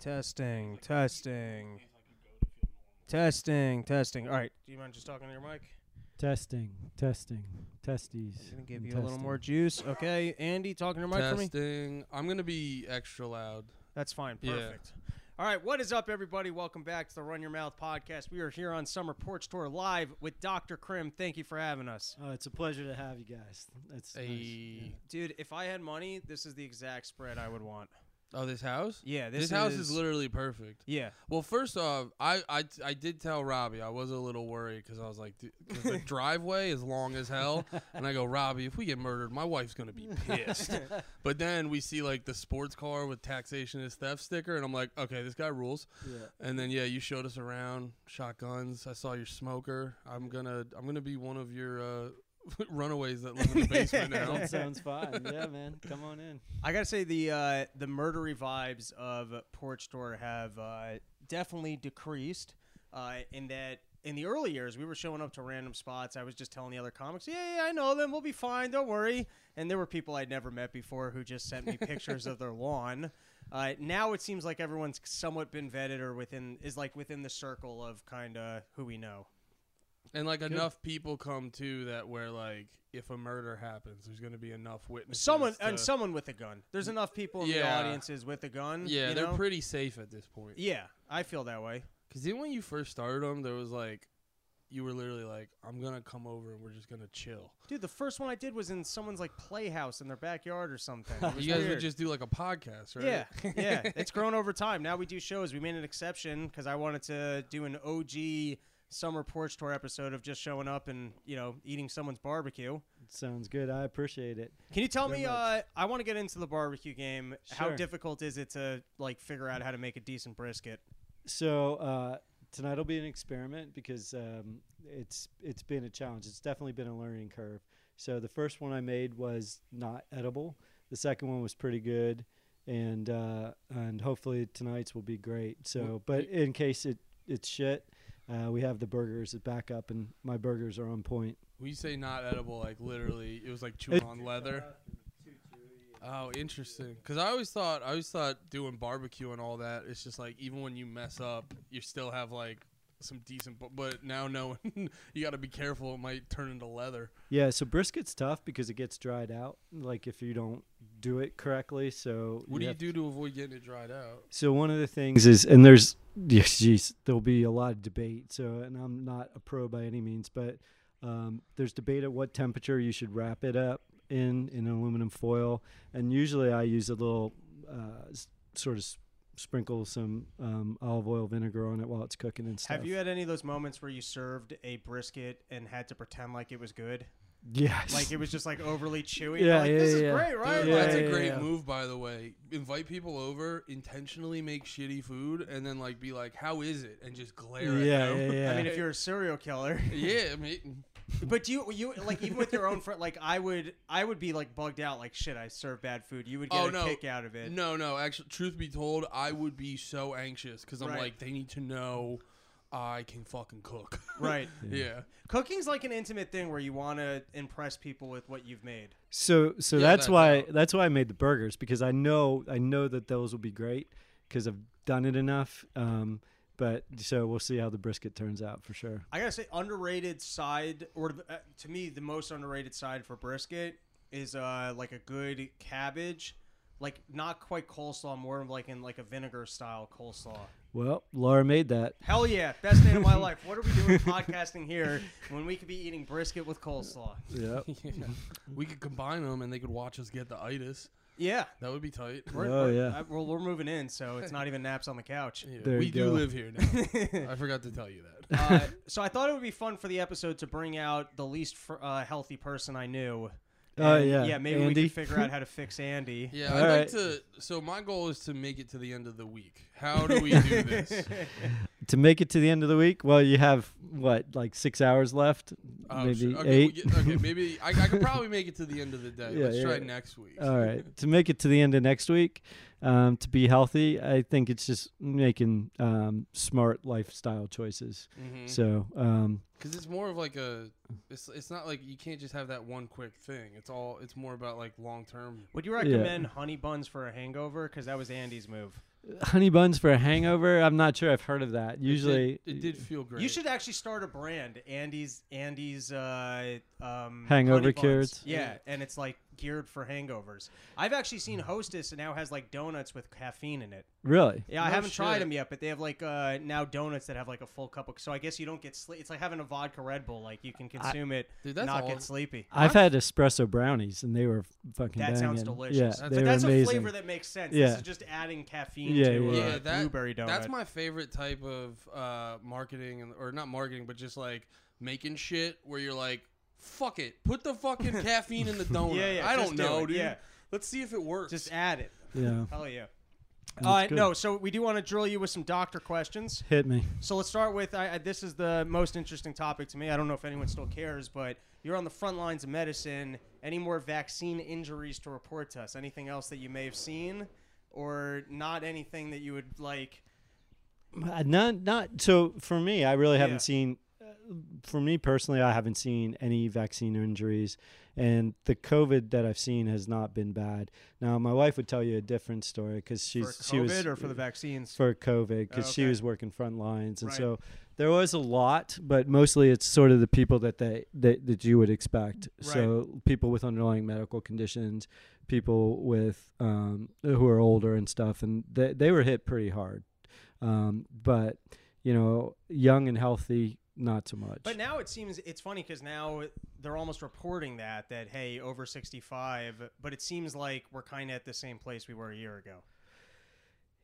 Testing, testing, testing, testing. All right. Do you mind just talking to your mic? Testing, testing, testes. I'm gonna give and you a little more juice. Okay, Andy, talking to your mic for me. Testing. I'm gonna be extra loud. That's fine. Yeah. Perfect. All right, what is up, everybody? Welcome back to the Run Your Mouth podcast. We are here on Summer Porch Tour live with Dr. Krim. Thank you for having us, Oh, it's a pleasure to have you guys. That's nice. A Yeah. dude. If I had money, this is the exact spread I would want. Oh, this house. Yeah, This, this, house is literally perfect. Yeah, Well, first off, I I, I did tell Robbie I was a little worried because I was like, the driveway is long as hell, and I go, Robbie, if we get murdered, my wife's gonna be pissed. but then we see like the sports car with taxation is theft sticker, and I'm like, okay, this guy rules. Yeah. And then yeah, you showed us around shotguns. I saw your smoker. I'm gonna I'm gonna be one of your uh, runaways that live in the basement now. That sounds fine. Yeah, man. Come on in. I gotta say the uh, the murdery vibes of Porch Tour have uh, definitely decreased. Uh, in that, in the early years, we were showing up to random spots. I was just telling the other comics, "Yeah, yeah, I know them. We'll be fine. Don't worry." And there were people I'd never met before who just sent me pictures of their lawn. Uh, now it seems like everyone's somewhat been vetted or within is like within the circle of kind of who we know. And like enough people come too that where like if a murder happens, there's gonna be enough witnesses. Someone to- and someone with a gun. There's enough people in the Yeah. audiences with a gun. yeah, they're know? pretty safe at this point. Yeah, I feel that way. Cause then when you first started them, there was like, you were literally like, I'm gonna come over and we're just gonna chill. Dude, the first one I did was in someone's like playhouse in their backyard or something. You guys weird. would just do like a podcast, right? Yeah, yeah. It's grown over time. Now we do shows. We made an exception because I wanted to do an OG summer porch tour episode of just showing up and you know eating someone's barbecue. Sounds good. I appreciate it. Can you tell Very me? Uh, I want to get into the barbecue game. How difficult is it to like figure out how to make a decent brisket? So uh, tonight will be an experiment because um, it's it's been a challenge. It's definitely been a learning curve. So the first one I made was not edible. The second one was pretty good, and uh, and hopefully tonight's will be great. So, but in case it it's shit, uh, we have the burgers as backup, and my burgers are on point. We say not edible, like literally, it was like chewing on leather. Oh, interesting. Because I always thought, I always thought doing barbecue and all that, it's just like even when you mess up, you still have like some decent. bu- But now knowing you got to be careful, it might turn into leather. Yeah, so brisket's tough because it gets dried out. Like if you don't do it correctly, so What do you do to avoid getting it dried out? So one of the things is, and there's, yes, geez, there'll be a lot of debate. So, and I'm not a pro by any means, but um, there's debate at what temperature you should wrap it up in in aluminum foil, and usually I use a little uh, sort of sprinkle some um, olive oil vinegar on it while it's cooking and stuff. Have you had any of those moments where you served a brisket and had to pretend like it was good? Yes. Like it was just like overly chewy. Yeah, like, yeah, this is yeah. great, right? Dude, Yeah, that's Like, a great yeah. move, by the way. Invite people over, intentionally make shitty food, and then like be like, "How is it?" and just glare yeah, at them. yeah, yeah. I mean, if you're a serial killer, yeah, I mean, but you you like even with your own friend, like I would I would be like bugged out, like shit, I serve bad food. You would get Oh, a no. kick out of it. No, no. Actually, truth be told, I would be so anxious because I'm Right. like, they need to know I can fucking cook. Right. yeah. Cooking's like an intimate thing where you want to impress people with what you've made. So so Yeah, that's that why too. that's why I made the burgers because I know I know that those will be great because I've done it enough. Um, but so we'll see how the brisket turns out for sure. I gotta say, underrated side, or uh, to me, the most underrated side for brisket is uh like a good cabbage, like not quite coleslaw, more of like in like a vinegar style coleslaw. Well, Laura made that. Hell yeah, best day of my life. What are we doing podcasting here when we could be eating brisket with coleslaw? Yep. yeah. We could combine them and they could watch us get the itis. Yeah. That would be tight. We're, Oh, we're, yeah. I, well, we're moving in, so it's not even naps on the couch. Yeah, There we you do go. live here now. I forgot to tell you that. uh, so I thought it would be fun for the episode to bring out the least fr- uh, healthy person I knew. Oh, And, yeah. yeah. Maybe we Andy? could figure out how to fix Andy. Yeah, All I'd right. like to. So my goal is to make it to the end of the week. How do we do this? to make it to the end of the week, well, you have what, like six hours left, Oh, maybe sure. okay, eight. we get- okay, maybe I, I could probably make it to the end of the day. Yeah, Let's try yeah. next week. All right, to make it to the end of next week, um, to be healthy, I think it's just making um, smart lifestyle choices. Mhm. So, um, Because it's more of like a, it's it's not like you can't just have that one quick thing. It's all it's more about like long term. Would you recommend honey buns for a hangover? Because that was Andy's move. honey buns for a hangover. I'm not sure I've heard of that. Usually, it did, it did feel great. You should actually start a brand, Andy's Andy's uh, um, Hangover honey cures? Yeah, and it's like geared for hangovers. I've actually seen Hostess and now has like donuts with caffeine in it. really. Yeah, I No haven't tried shit. them yet, but they have like uh, now donuts that have like a full cup of. So I guess you don't get sleep. It's like having a vodka Red Bull. Like you can consume it, Dude, that's not all- get sleepy. I've had espresso brownies and they were fucking. That sounds banging. delicious. Yeah, That's- they but were that's amazing. a flavor that makes sense. Yeah. This is just adding caffeine Yeah, to yeah. a Yeah, that- blueberry donut. That's my favorite type of uh, marketing, and, or not marketing, but just like making shit where you're like, "Fuck it, put the fucking caffeine in the donut." Yeah, yeah, I don't do know, it, dude. yeah. Let's see if it works. Just add it. yeah, Hell yeah. That's Uh, good. no, so we do want to drill you with some doctor questions. hit me. So let's start with I, I, this is the most interesting topic to me. I don't know if anyone still cares, but you're on the front lines of medicine. Any more vaccine injuries to report to us? Anything else that you may have seen, or not anything that you would like? Uh, Not not so for me. I really haven't Yeah. seen. For me personally, I haven't seen any vaccine injuries, and the COVID that I've seen has not been bad. Now, my wife would tell you a different story because For she's COVID she was or for the vaccines? for COVID because she Okay. was working front lines, and Right. so there was a lot, but mostly it's sort of the people that they that, that you would expect. So people with underlying medical conditions, people with um, who are older and stuff, and they they were hit pretty hard. Um, but you know, young and healthy, not so much. But now it seems it's funny because now they're almost reporting that that hey over 65, but it seems like we're kind of at the same place we were a year ago.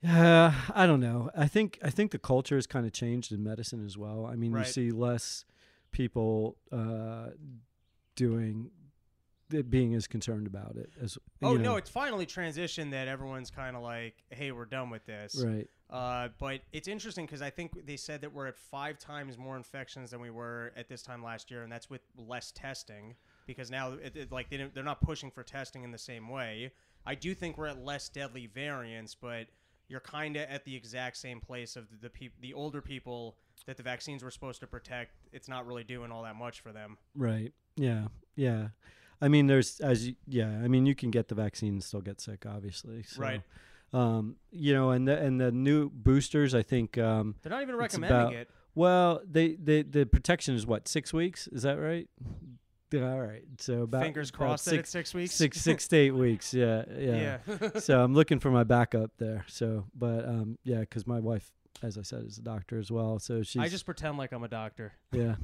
Uh, I don't know. I think I think the culture has kind of changed in medicine as well. I mean, Right. you see less people uh, doing being as concerned about it as. Oh you no, it's finally transitioned that everyone's kind of like, hey, we're done with this. right. Uh, but it's interesting because I think they said that we're at five times more infections than we were at this time last year, and that's with less testing because now it, it, like they they're not pushing for testing in the same way. I do think we're at less deadly variants, but you're kind of at the exact same place of the the, peop- the older people that the vaccines were supposed to protect. It's not really doing all that much for them. Right. Yeah. Yeah. I mean, there's as you, yeah. I mean, you can get the vaccine and still get sick, obviously. So, Right. Um, you know, and the and the new boosters, I think. Um, They're not even recommending about- it. well, they, they the protection is what six weeks? Is that right? All right. So about Fingers about crossed that six, it's six weeks. six six to eight weeks. Yeah. Yeah. yeah. so I'm looking for my backup there. So, but um, yeah, because my wife, as I said, is a doctor as well. So she. I just pretend like I'm a doctor. yeah.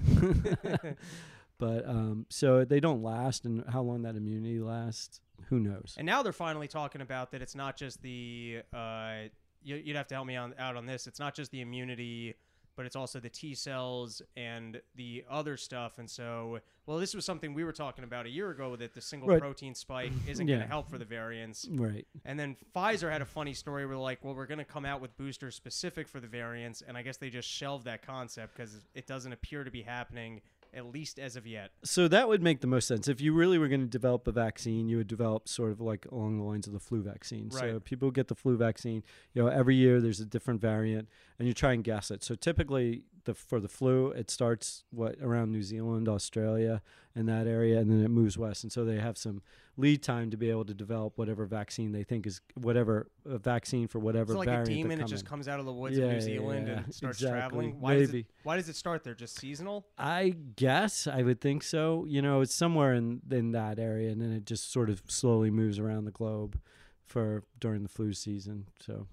But um, so they don't last, and how long that immunity lasts, who knows? And now they're finally talking about that it's not just the uh, you, you'd have to help me on, out on this. It's not just the immunity, but it's also the T cells and the other stuff. And so, well, this was something we were talking about a year ago that the single Right. protein spike isn't going to help for the variants. Right. And then Pfizer had a funny story where like, well, we're going to come out with boosters specific for the variants, and I guess they just shelved that concept because it doesn't appear to be happening at least as of yet. So that would make the most sense. If you really were going to develop a vaccine, you would develop sort of like along the lines of the flu vaccine. So people get the flu vaccine. You know, every year there's a different variant, and you try and guess it. So typically, the for the flu, it starts what around New Zealand, Australia, and that area, and then it moves west. And so they have some lead time to be able to develop whatever vaccine they think is whatever a vaccine for whatever It's like a demon; it just comes out of the woods Yeah, of New yeah, Zealand yeah, and starts exactly. traveling. Why does, it, why does it start there? Just seasonal? I guess I would think so. You know, it's somewhere in in that area, and then it just sort of slowly moves around the globe for during the flu season. So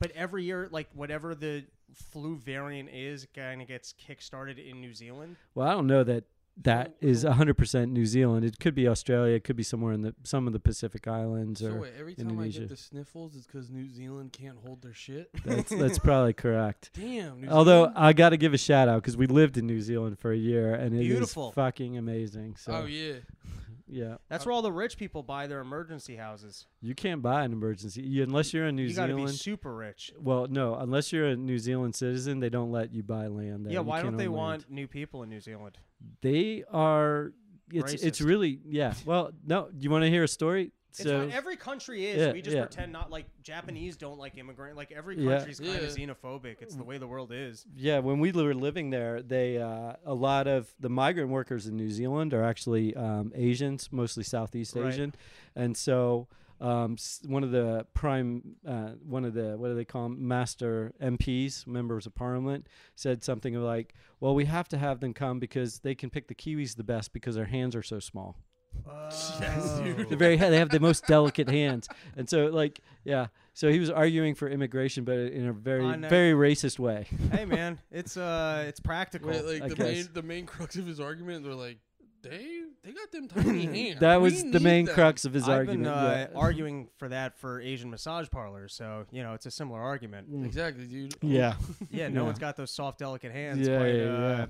But every year, like whatever the flu variant is, kind of gets kickstarted in New Zealand. Well, I don't know that that oh, is 100% New Zealand. It could be Australia. It could be somewhere in the some of the Pacific Islands. so Or wait, every time I get the sniffles, it's because New Zealand can't hold their shit. that's that's probably correct. Damn. New Although Zealand? I got to give a shout out because we lived in New Zealand for a year and it Beautiful. fucking amazing. So oh yeah. yeah, That's where all the rich people buy their emergency houses. you can't buy an emergency you, unless you're in New you got to be Zealand. super rich. well, no, unless you're a New Zealand citizen, they don't let you buy land there. Yeah, why don't they land. want new people in New Zealand? They are. It's it's really yeah. Well, no. Do you want to hear a story? It's So not, every country is. Yeah, we just yeah. pretend not like Japanese don't like immigrant. Like every Yeah. country's kind of xenophobic. It's the way the world is. yeah, when we were living there, they uh, a lot of the migrant workers in New Zealand are actually um, Asians, mostly Southeast Right. Asian, and so um, one of the prime, uh, one of the what do they call them, master MPs, members of Parliament, said something like, "Well, we have to have them come because they can pick the kiwis the best because their hands are so small. Yes, dude. They're very, they have the most delicate hands, and so like, yeah. So he was arguing for immigration, but in a very, very racist way. hey man, it's uh, it's practical. Wait, like I the guess. main the main crux of his argument, they're like, they they got them tiny hands. that We was the need main them." crux of his I've argument. been uh, yeah. arguing for that for Asian massage parlors, so you know it's a similar argument. Mm. Exactly, dude. Yeah. Yeah, no Yeah. one's got those soft, delicate hands. Yeah, quite, yeah, uh, yeah.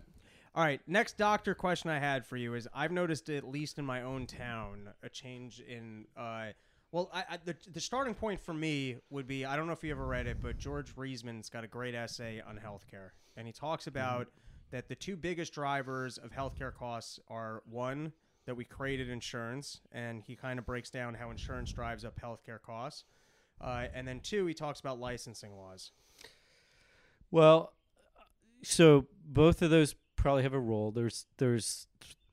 All right, next doctor question I had for you is I've noticed at least in my own town a change in. Uh, well, I, I, the, the starting point for me would be I don't know if you ever read it, but George Reisman's got a great essay on healthcare, and he talks about that the two biggest drivers of healthcare costs are one that we created insurance, and he kind of breaks down how insurance drives up healthcare costs, uh, and then two he talks about licensing laws. Well, so both of those probably have a role. There's there's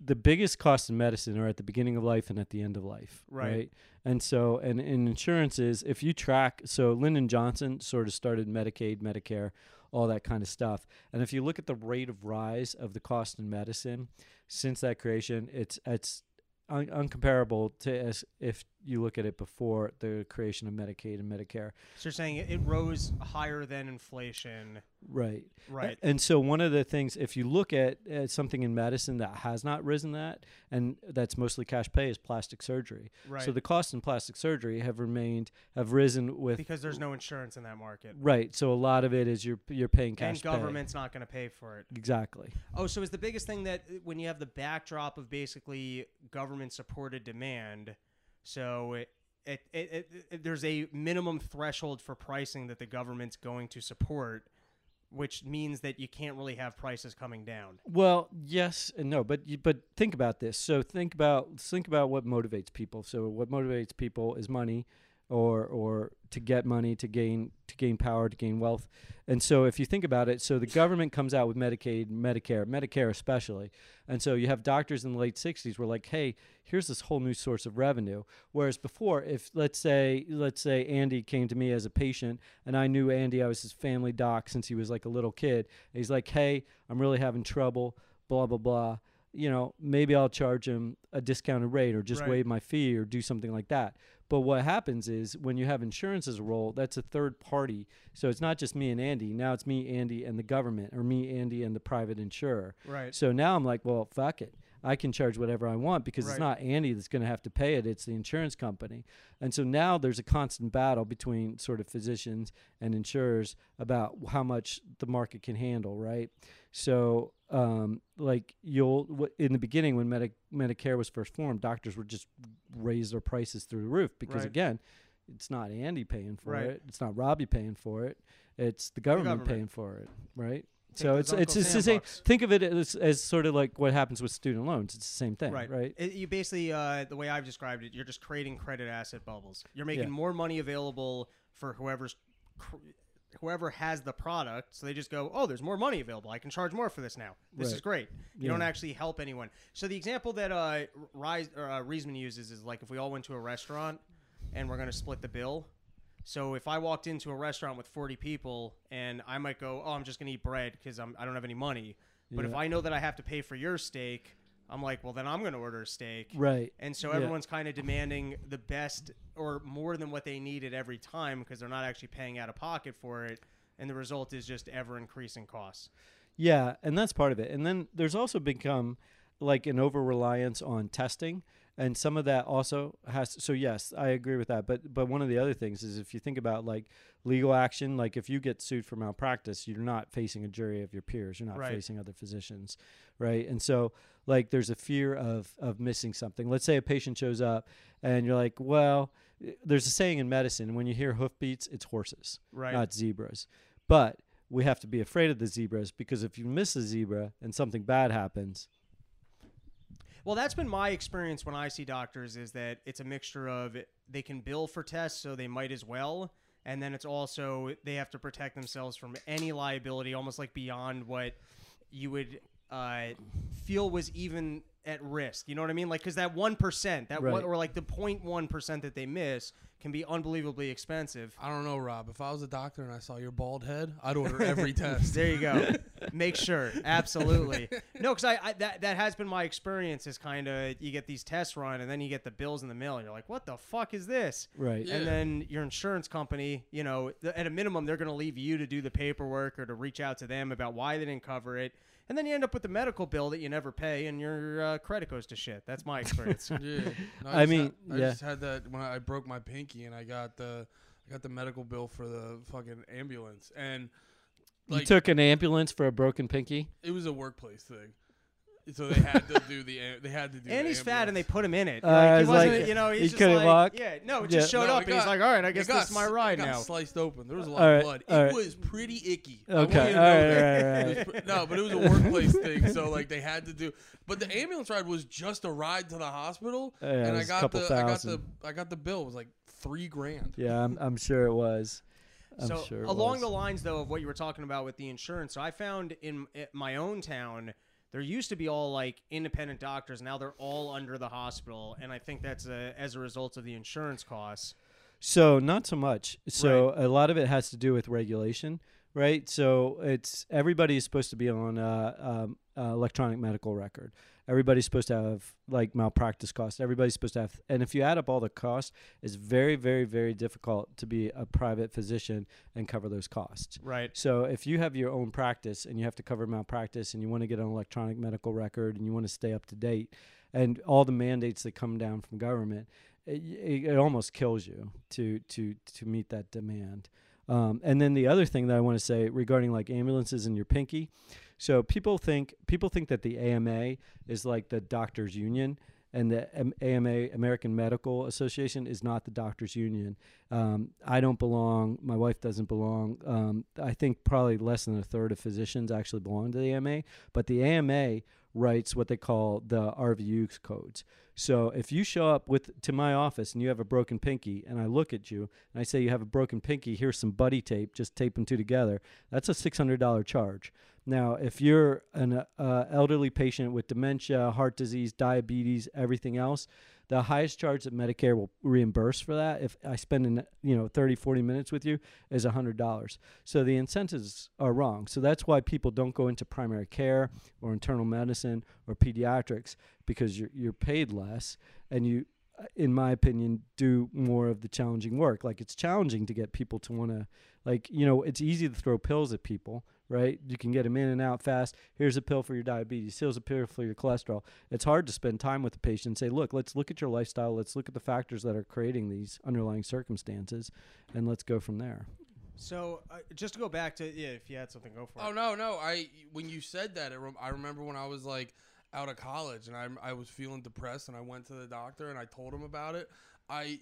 the biggest costs in medicine are at the beginning of life and at the end of life, Right. right? And so and in insurance is if you track so Lyndon Johnson sort of started Medicaid, Medicare, all that kind of stuff. And if you look at the rate of rise of the cost in medicine since that creation, it's it's un- uncomparable to as if you look at it before the creation of Medicaid and Medicare. So you're saying it rose higher than inflation, Right. right? And so one of the things, if you look at, at something in medicine that has not risen that, and that's mostly cash pay, is plastic surgery. Right. So the costs in plastic surgery have remained have risen with because there's no insurance in that market, right. So a lot of it is you're you're paying cash and pay. government's not going to pay for it. Exactly. Oh, so is the biggest thing that when you have the backdrop of basically government-supported demand, so it, it, it, it, there's a minimum threshold for pricing that the government's going to support, which means that you can't really have prices coming down. Well, yes and no, but you, but think about this. So think about think about what motivates people. So what motivates people is money, or or to get money, to gain to gain power, to gain wealth. And so if you think about it, so the government comes out with Medicaid, Medicare, Medicare especially, and so you have doctors in the late '60s were like, hey, here's this whole new source of revenue. Whereas before, if let's say let's say Andy came to me as a patient, and I knew Andy, I was his family doc since he was like a little kid. And he's like, hey, I'm really having trouble, blah blah blah. You know, maybe I'll charge him a discounted rate or just Right. waive my fee or do something like that. But what happens is when you have insurance as a role, that's a third party. So it's not just me and Andy. Now it's me, Andy, and the government, or me, Andy, and the private insurer. Right. So now I'm like, well, fuck it. I can charge whatever I want because Right. it's not Andy that's going to have to pay it. It's the insurance company. And so now there's a constant battle between sort of physicians and insurers about how much the market can handle, right? So, um, like you'll w- in the beginning when Medi- Medicare was first formed, doctors would just raise their prices through the roof because Right. again, it's not Andy paying for Right. it. It's not Robbie paying for it. It's the government, government. paying for it, right? So it's it's it's the same. Think of it as, as sort of like what happens with student loans. It's the same thing, Right. right? It, you basically, uh, the way I've described it, you're just creating credit asset bubbles. You're making Yeah. more money available for whoever's, cr- whoever has the product. So they just go, oh, there's more money available. I can charge more for this now. This is great. You don't actually help anyone. So the example that uh, Rise or uh, Reisman uses is like if we all went to a restaurant and we're going to split the bill. So if I walked into a restaurant with 40 people and I might go, oh, I'm just going to eat bread because I'm I don't have any money. But if I know that I have to pay for your steak, I'm like, well, then I'm going to order a steak. Right. And so Yeah. everyone's kind of demanding the best or more than what they needed every time because they're not actually paying out of pocket for it. And the result is just ever increasing costs. Yeah, and that's part of it. And then there's also become like an over reliance on testing, and some of that also has. So yes, I agree with that. But but one of the other things is if you think about like legal action, like if you get sued for malpractice, you're not facing a jury of your peers. You're not Right. facing other physicians, right? And so like there's a fear of of missing something. Let's say a patient shows up, and you're like, well. There's a saying in medicine: when you hear hoofbeats, it's horses Right. not zebras. But we have to be afraid of the zebras because if you miss a zebra and something bad happens, Well, that's been my experience when I see doctors is that it's a mixture of they can bill for tests, so they might as well. And then it's also they have to protect themselves from any liability, almost like beyond what you would uh, feel was even at risk. You know what I mean? Like, because that one percent, that Right. one, or like the 0.1 percent that they miss, can be unbelievably expensive. I don't know, Rob. If I was a doctor and I saw your bald head, I'd order every test. There you go. Make sure, absolutely. No, because I, I that that has been my experience. Is kind of you get these tests run, and then you get the bills in the mail, and you're like, "What the fuck is this?" Right. Yeah. And then your insurance company, you know, th- at a minimum, they're going to leave you to do the paperwork or to reach out to them about why they didn't cover it. And then you end up with the medical bill that you never pay, and your uh, credit goes to shit. That's my experience. Yeah, No, I just mean, had, I yeah. just had that when I broke my pinky and I got the I got the medical bill for the fucking ambulance and you took an ambulance for a broken pinky. it was a workplace thing, so they had to do the am- they had to do. and the he's fat, and they put him in it. Uh, like, he wasn't, like- you know, he he's just couldn't like, walk? yeah, no, it Yeah. just showed No, up, it and he's like, all right, I guess got this is my ride got now. Sliced open. There was a lot All right, of blood. It right. was pretty icky. Okay. you to right. Right. Right. It was no, but it was a workplace thing, so like they had to do. But the ambulance ride was just a ride to the hospital, Yeah, and I got couple the I got the. I got the bill. It was like three grand. Yeah, I'm, I'm sure it was. I'm so sure along was. the lines though of what you were talking about with the insurance, so I found in, in my own town there used to be all like independent doctors. Now they're all under the hospital, and I think that's a, as a result of the insurance costs. So not so much. So a lot of it has to do with regulation, right? So it's everybody is supposed to be on uh, um, uh, electronic medical record. Everybody's supposed to have like malpractice costs. Everybody's supposed to have, and if you add up all the costs, it's very, very, very difficult to be a private physician and cover those costs. Right. So if you have your own practice and you have to cover malpractice and you want to get an electronic medical record and you want to stay up to date and all the mandates that come down from government, it, it, it almost kills you to to to meet that demand. Um, and then the other thing that I want to say regarding like ambulances and your pinky, so people think people think that the AMA is like the doctors union, and the AMA American Medical Association is not the doctors union. Um, I don't belong. My wife doesn't belong. Um, I think probably less than a third of physicians actually belong to the AMA, but the AMA writes what they call the RVU codes. So if you show up with to my office and you have a broken pinky, and I look at you and I say you have a broken pinky, here's some buddy tape, just tape them two together. That's a six hundred dollar charge. Now, if you're an uh, elderly patient with dementia, heart disease, diabetes, everything else, the highest charge that Medicare will reimburse for that if I spend you know 30 40 minutes with you is $100. So the incentives are wrong. So that's why people don't go into primary care or internal medicine or pediatrics because you're you're paid less and you in my opinion do more of the challenging work. Like it's challenging to get people to want to like you know it's easy to throw pills at people right? You can get them in and out fast. Here's a pill for your diabetes. Here's a pill for your cholesterol. It's hard to spend time with the patient and say, look, let's look at your lifestyle. Let's look at the factors that are creating these underlying circumstances, and let's go from there. So uh, just to go back to yeah, if you had something, go for Oh it. Oh no, no. I when you said that, it rem- I remember when I was like out of college and I I was feeling depressed and I went to the doctor and I told him about it. I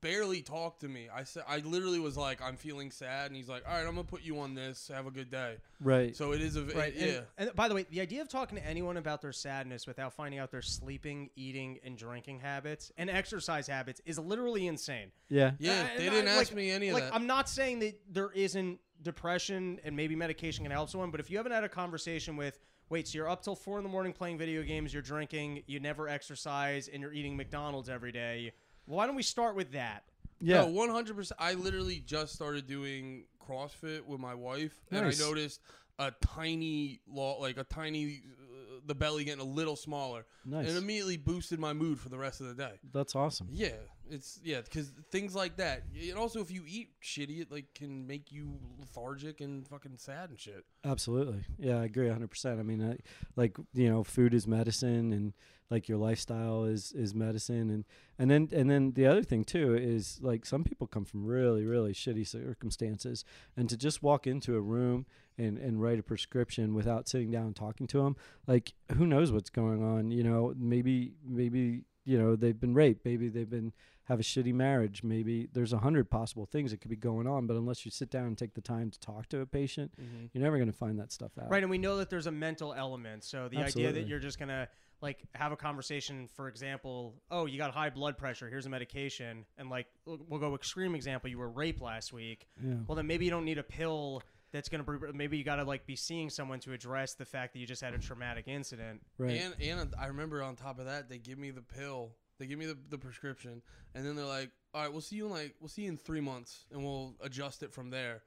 barely talked to me. I said I literally was like, I'm feeling sad, and he's like, All right, I'm gonna put you on this. Have a good day. Right. So it is a Right. yeah. And, and by the way, the idea of talking to anyone about their sadness without finding out their sleeping, eating, and drinking habits and exercise habits is literally insane. yeah. Yeah, Uh, they and didn't I- ask like- me any of like, that. I'm not saying that there isn't depression and maybe medication can help someone, but if you haven't had a conversation with, wait, so you're up till four in the morning playing video games, you're drinking, you never exercise, and you're eating McDonald's every day, why don't we start with that? Yeah. No, one hundred percent. I literally just started doing CrossFit with my wife, and I Nice. noticed a tiny, lo- like a tiny, uh, the belly getting a little smaller, Nice. and immediately boosted my mood for the rest of the day. That's awesome. Yeah, it's yeah, because things like that, and also if you eat shitty, it like can make you lethargic and fucking sad and shit. Absolutely. Yeah, I agree 100%. I mean, I, like, you know, food is medicine and like your lifestyle is is medicine and and then and then the other thing too is like some people come from really really shitty circumstances and to just walk into a room and and write a prescription without sitting down and talking to them, like who knows what's going on, you know, maybe maybe you know they've been raped, maybe they've been have a shitty marriage. Maybe there's a hundred possible things that could be going on, but unless you sit down and take the time to talk to a patient, mm-hmm. you're never going to find that stuff out. Right, and we know that there's a mental element. So the idea that you're just gonna like have a conversation, for example, oh, you got high blood pressure, here's a medication, and like we'll we'll go extreme example, you were raped last week. Yeah. Well, then maybe you don't need a pill that's going to maybe you got to like be seeing someone to address the fact that you just had a traumatic incident. Right. And and I remember on top of that, they give me the pill. They give me the, the prescription, and then they're like, "All right, we'll see you in like we'll see you in three months, and we'll adjust it from there."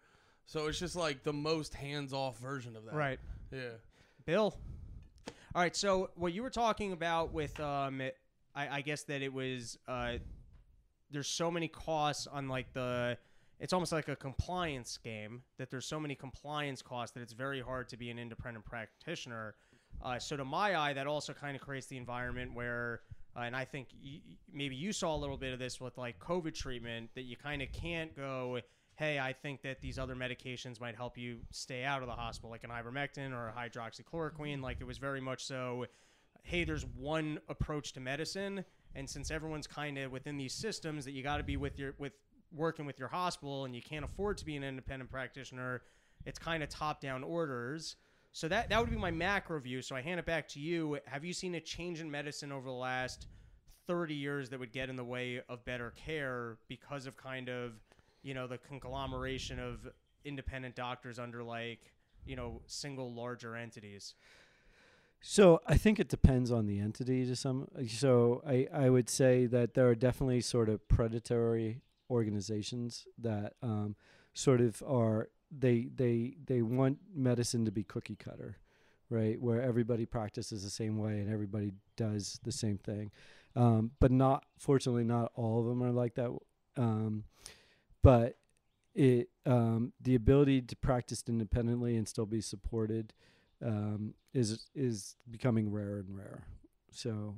So it's just like the most hands off version of that. Right. Yeah. Bill. All right. So what you were talking about with, um, it, I, I guess that it was, uh, there's so many costs on like the, it's almost like a compliance game that there's so many compliance costs that it's very hard to be an independent practitioner. Uh, so to my eye, that also kind of creates the environment where, uh, and I think y- maybe you saw a little bit of this with like COVID treatment that you kind of can't go hey, I think that these other medications might help you stay out of the hospital, like an ivermectin or a hydroxychloroquine. Like it was very much so, hey, there's one approach to medicine, and since everyone's kind of within these systems that you got to be with your with working with your hospital, and you can't afford to be an independent practitioner, it's kind of top down orders. So that that would be my macro view. So I hand it back to you. Have you seen a change in medicine over the last 30 years that would get in the way of better care because of kind of you know the conglomeration of independent doctors under like you know single larger entities So I think it depends on the entity to some. So I I would say that there are definitely sort of predatory organizations that um, sort of are they they they want medicine to be cookie cutter, right? Where everybody practices the same way and everybody does the same thing, um, but not fortunately not all of them are like that. Um, but it um, the ability to practice independently and still be supported um, is is becoming rarer and rarer. So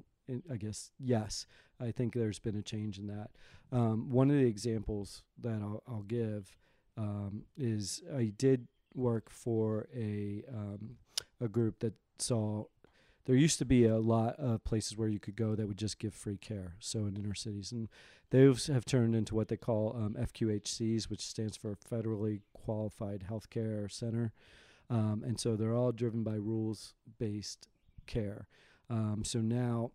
I guess yes, I think there's been a change in that. Um, one of the examples that I'll, I'll give um, is I did work for a um, a group that saw there used to be a lot of places where you could go that would just give free care. So in inner cities, and those have turned into what they call um, FQHCs, which stands for Federally Qualified Healthcare Center. Um, and so they're all driven by rules based care. Um, so now,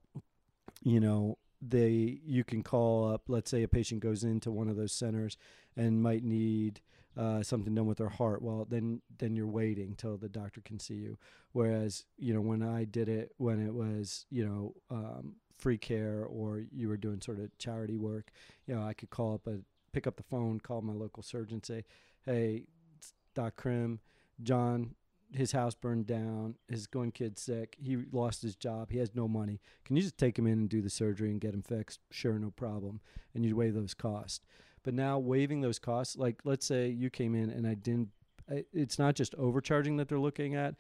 you know, they you can call up. Let's say a patient goes into one of those centers and might need uh, something done with their heart. Well, then then you're waiting till the doctor can see you. Whereas you know when I did it, when it was you know um, free care or you were doing sort of charity work, you know I could call up a pick up the phone, call my local surgeon, say, "Hey, Doc Krim, John." His house burned down. His one kid's sick. He lost his job. He has no money. Can you just take him in and do the surgery and get him fixed? Sure, no problem. And you weigh those costs. But now waiving those costs, like let's say you came in and I didn't, it's not just overcharging that they're looking at.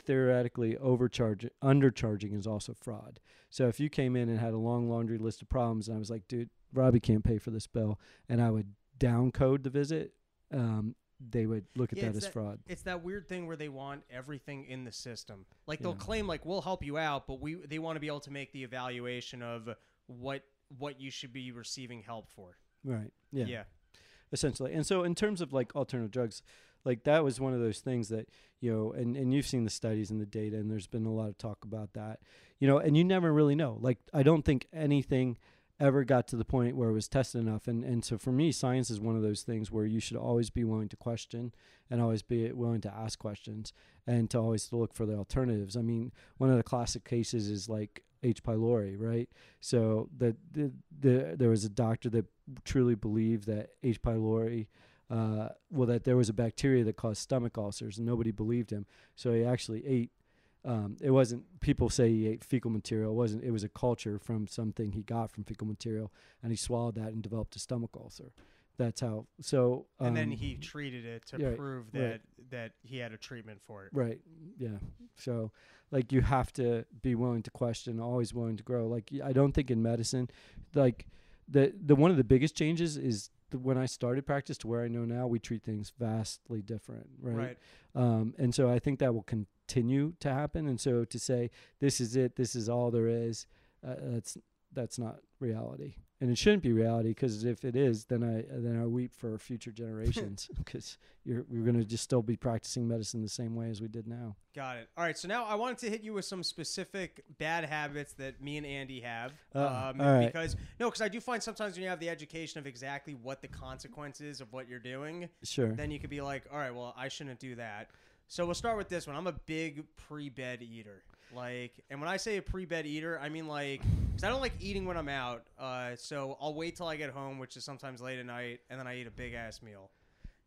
Theoretically, overcharging, undercharging is also fraud. So if you came in and had a long laundry list of problems, and I was like, dude, Robbie can't pay for this bill, and I would downcode the visit, um, they would look at Yeah, that as that- fraud. it's that weird thing where they want everything in the system like they'll Yeah. claim like we'll help you out but we they want to be able to make the evaluation of what what you should be receiving help for Right. Yeah. yeah essentially. And so in terms of like alternative drugs, like that was one of those things that, you know, and, and you've seen the studies and the data and there's been a lot of talk about that. You know, and you never really know. Like I don't think anything ever got to the point where it was tested enough. And and so for me, science is one of those things where you should always be willing to question and always be willing to ask questions and to always look for the alternatives. I mean, one of the classic cases is like H. pylori, right? So the, the, the there was a doctor that truly believed that H. pylori, uh, well, that there was a bacteria that caused stomach ulcers, and nobody believed him. So he actually ate. Um, it wasn't people say he ate fecal material. It wasn't. It was a culture from something he got from fecal material, and he swallowed that and developed a stomach ulcer. That's how. So um, and then he treated it to yeah, prove right. that that he had a treatment for it Right. Yeah. So, like, you have to be willing to question, always willing to grow. Like, I don't think in medicine, like, the the one of the biggest changes is the, when I started practice to where I know now, we treat things vastly different. Right. right Um, and so I think that will continue to happen. And so to say this is it, this is all there is, uh, that's that's not reality. and it shouldn't be reality because if it is, then I then I weep for future generations because you're we're gonna just still be practicing medicine the same way as we did now. Got it. All right. So now I wanted to hit you with some specific bad habits that me and Andy have. Uh, um, all right. Because no, because I do find sometimes when you have the education of exactly what the consequences of what you're doing, Sure. then you could be like, all right, well, I shouldn't do that. So we'll start with this one. I'm a big pre-bed eater. Like, and when I say a pre-bed eater, I mean like, because I don't like eating when I'm out. Uh, so I'll wait till I get home, which is sometimes late at night, and then I eat a big ass meal.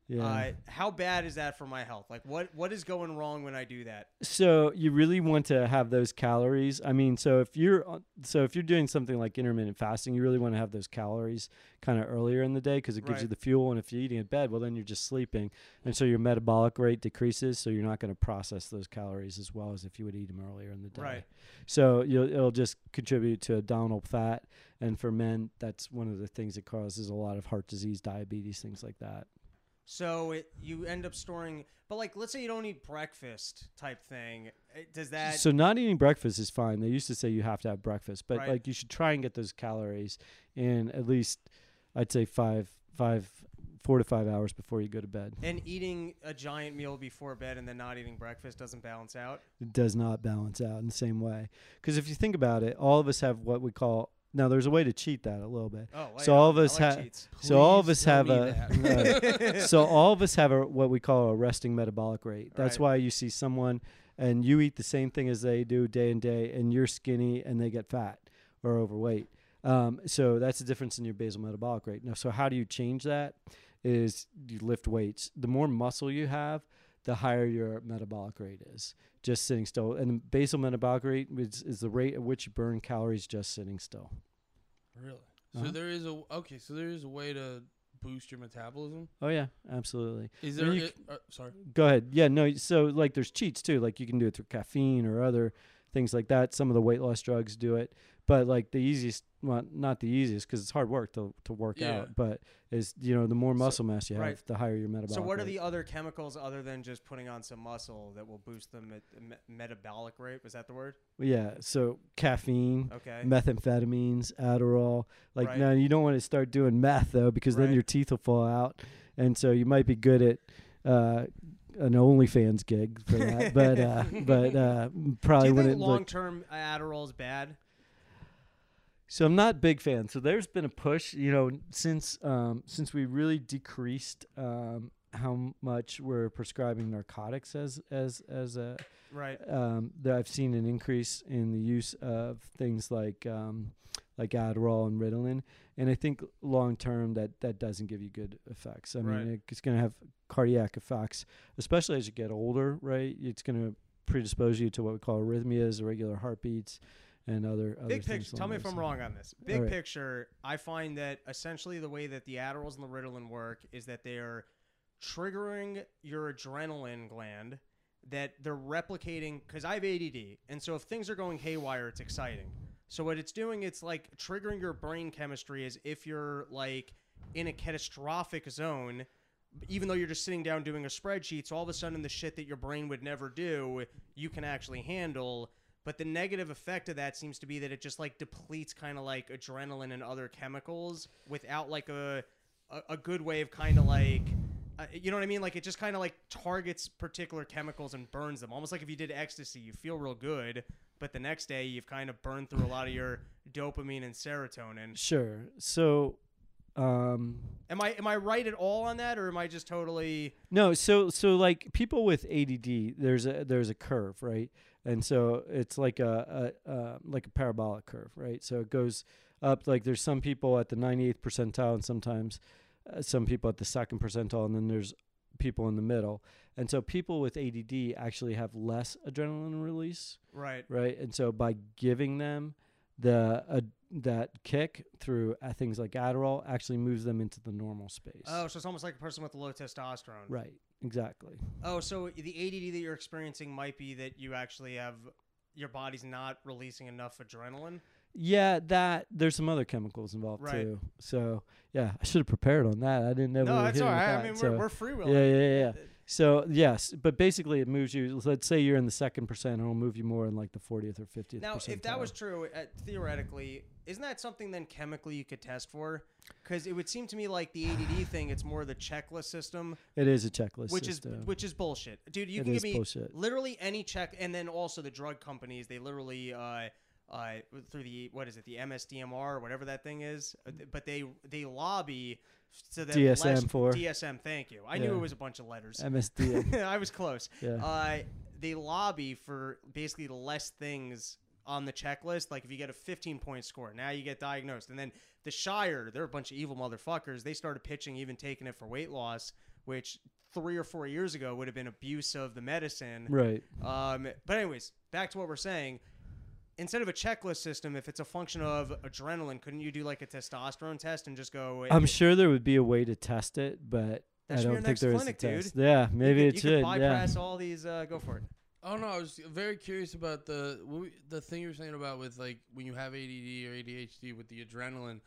Yeah. Uh, how bad is that for my health? Like, what what is going wrong when I do that? so you really want to have those calories. I mean, so if you're so if you're doing something like intermittent fasting, you really want to have those calories kind of earlier in the day because it gives you the fuel. And if you're eating in bed, well, then you're just sleeping, and so your metabolic rate decreases. So you're not going to process those calories as well as if you would eat them earlier in the day. Right. So you'll, it'll just contribute to abdominal fat, and for men, that's one of the things that causes a lot of heart disease, diabetes, things like that. So it, you end up storing, but like, let's say you don't eat breakfast type thing. eh, Does that? so not eating breakfast is fine. They used to say you have to have breakfast, but Right. like you should try and get those calories in at least, I'd say five, five, four to five hours before you go to bed. and eating a giant meal before bed and then not eating breakfast doesn't balance out. It does not balance out in the same way. Because if you think about it, all of us have what we call now. There's a way to cheat that a little bit. Oh, So yeah, all of I us like ha- cheats. So all of us have a so all of us have a what we call a resting metabolic rate. That's Right. why you see someone and you eat the same thing as they do day and day, and you're skinny and they get fat or overweight. Um, so that's the difference in your basal metabolic rate. Now, so how do you change that? Is you lift weights. The more muscle you have, the higher your metabolic rate is. Just sitting still, and basal metabolic rate is, is the rate at which you burn calories just sitting still. Really? So Uh-huh. there is a okay. So there is a way to boost your metabolism. Oh yeah, absolutely. Is I mean, there? you uh, sorry. Go ahead. Yeah, no. So like, there's cheats too. Like you can do it through caffeine or other things like that. Some of the weight loss drugs do it, but like the easiest, well, not the easiest because it's hard work to to work Yeah. out. But is you know the more So- muscle mass you have, right. the higher your metabolic. So what are the other chemicals other than just putting on some muscle that will boost the me- metabolic rate? Was that the word? Yeah. So caffeine. Okay. Methamphetamines, Adderall. Like Right. now, you don't want to start doing meth though, because then your teeth will fall out, and so you might be good at uh, an OnlyFans gig for that. but uh, but uh, Do probably you think wouldn't look long-term Adderall is bad? So I'm not a big fan. So there's been a push, you know, since um, since we really decreased um, how much we're prescribing narcotics as as as a Right. um, that I've seen an increase in the use of things like um, like Adderall and Ritalin, and I think long term that that doesn't give you good effects. I Right. mean, it's going to have cardiac effects, especially as you get older. Right, it's going to predispose you to what we call arrhythmias, irregular heartbeats, and other other Big things picture. Tell me if I'm wrong on this. Big right. picture. I find that essentially the way that the Adderalls and the Ritalin work is that they are triggering your adrenaline gland. That they're replicating because I have ADD, and so if things are going haywire, it's exciting. So what it's doing, it's like triggering your brain chemistry as if you're like in a catastrophic zone, even though you're just sitting down doing a spreadsheet. So all of a sudden, the shit that your brain would never do, you can actually handle. But the negative effect of that seems to be that it just like depletes kind of like adrenaline and other chemicals without like a a, a good way of kind of like. Uh, you know what I mean? Like it just kind of like targets particular chemicals and burns them. Almost like if you did ecstasy, you feel real good, but the next day you've kind of burned through a lot of your dopamine and serotonin. Sure. So, um, Am I am I right at all on that, or am I just totally? no. So, so like people with ADD, there's a there's a curve, right? And so it's like a, a uh, like a parabolic curve, right? So it goes up. Like there's some people at the 98th percentile, and sometimes uh, some people at the second percentile, and then there's people in the middle. And so people with ADD actually have less adrenaline release, Right. right? And so by giving them the uh, that kick through uh, things like Adderall actually moves them into the normal space. Oh, so it's almost like a person with low testosterone. Right, exactly. Oh, so the ADD that you're experiencing might be that you actually have your body's not releasing enough adrenaline. Yeah, that there's some other chemicals involved Right. too. So yeah, I should have prepared on that. I didn't know. no, that's all right. I mean, so- we're, we're free will. yeah, yeah, yeah. Uh, So yes, but basically it moves you. Let's say you're in the second percent, it'll move you more in like the 40th or 50th. Now, if that was true, uh, theoretically, isn't that something then chemically you could test for? Because it would seem to me like the ADD thing, it's more the checklist system, it is a checklist, which system. is which is bullshit, dude. You It can give me bullshit. literally any check, and then also the drug companies, they literally. Uh, uh, through the what is it, the MSDMR or whatever that thing is, uh, but they they lobby so that DSM-4. DSM. Thank you. I knew it was a bunch of letters. MSD. I was close. Yeah. Uh, they lobby for basically less things on the checklist. Like if you get a 15 point score, now you get diagnosed. And then the Shire, they're a bunch of evil motherfuckers. They started pitching, even taking it for weight loss, which three or four years ago would have been abuse of the medicine. right. Um, but anyways, back to what we're saying. Instead of a checklist system, if it's a function of adrenaline, couldn't you do like a testosterone test and just go? I'm sure there would be a way to test it, but That I don't think next there is clinic, a dude. test. Yeah, you maybe could- it you should. Could yeah. bypass all these. Uh, go for it. Oh no, I was very curious about the we- the thing you were saying about with like when you have ADD or ADHD with the adrenaline.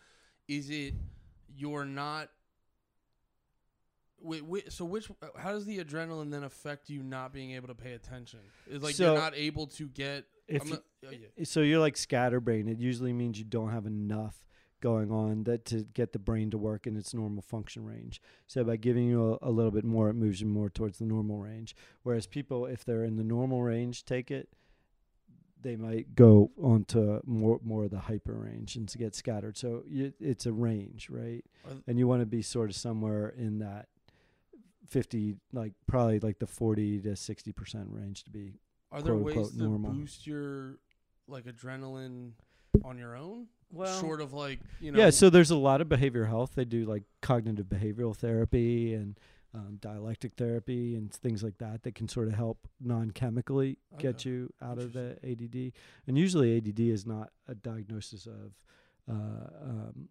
Is it you're not? Wait, wait, so which? How does the adrenaline then affect you not being able to pay attention? Is like So, you're not able to get. If not- oh, yeah. so you're like scatterbrained. It usually means you don't have enough going on that to get the brain to work in its normal function range. So by giving you a, a little bit more, it moves you more towards the normal range. Whereas people, if they're in the normal range, take it, they might go onto more more of the hyper range and to get scattered. So you, it's a range, right? Are- And you want to be sort of somewhere in that 50 like probably like the 40 to 60% range to be Are there ways unquote, to normal. boost your like adrenaline on your own? Well- short of like you know. yeah, so there's a lot of behavioral health. They do like cognitive behavioral therapy and um, dialectic therapy and things like that that can sort of help non-chemically get you out of the ADD. And usually ADD is not a diagnosis of uh, um,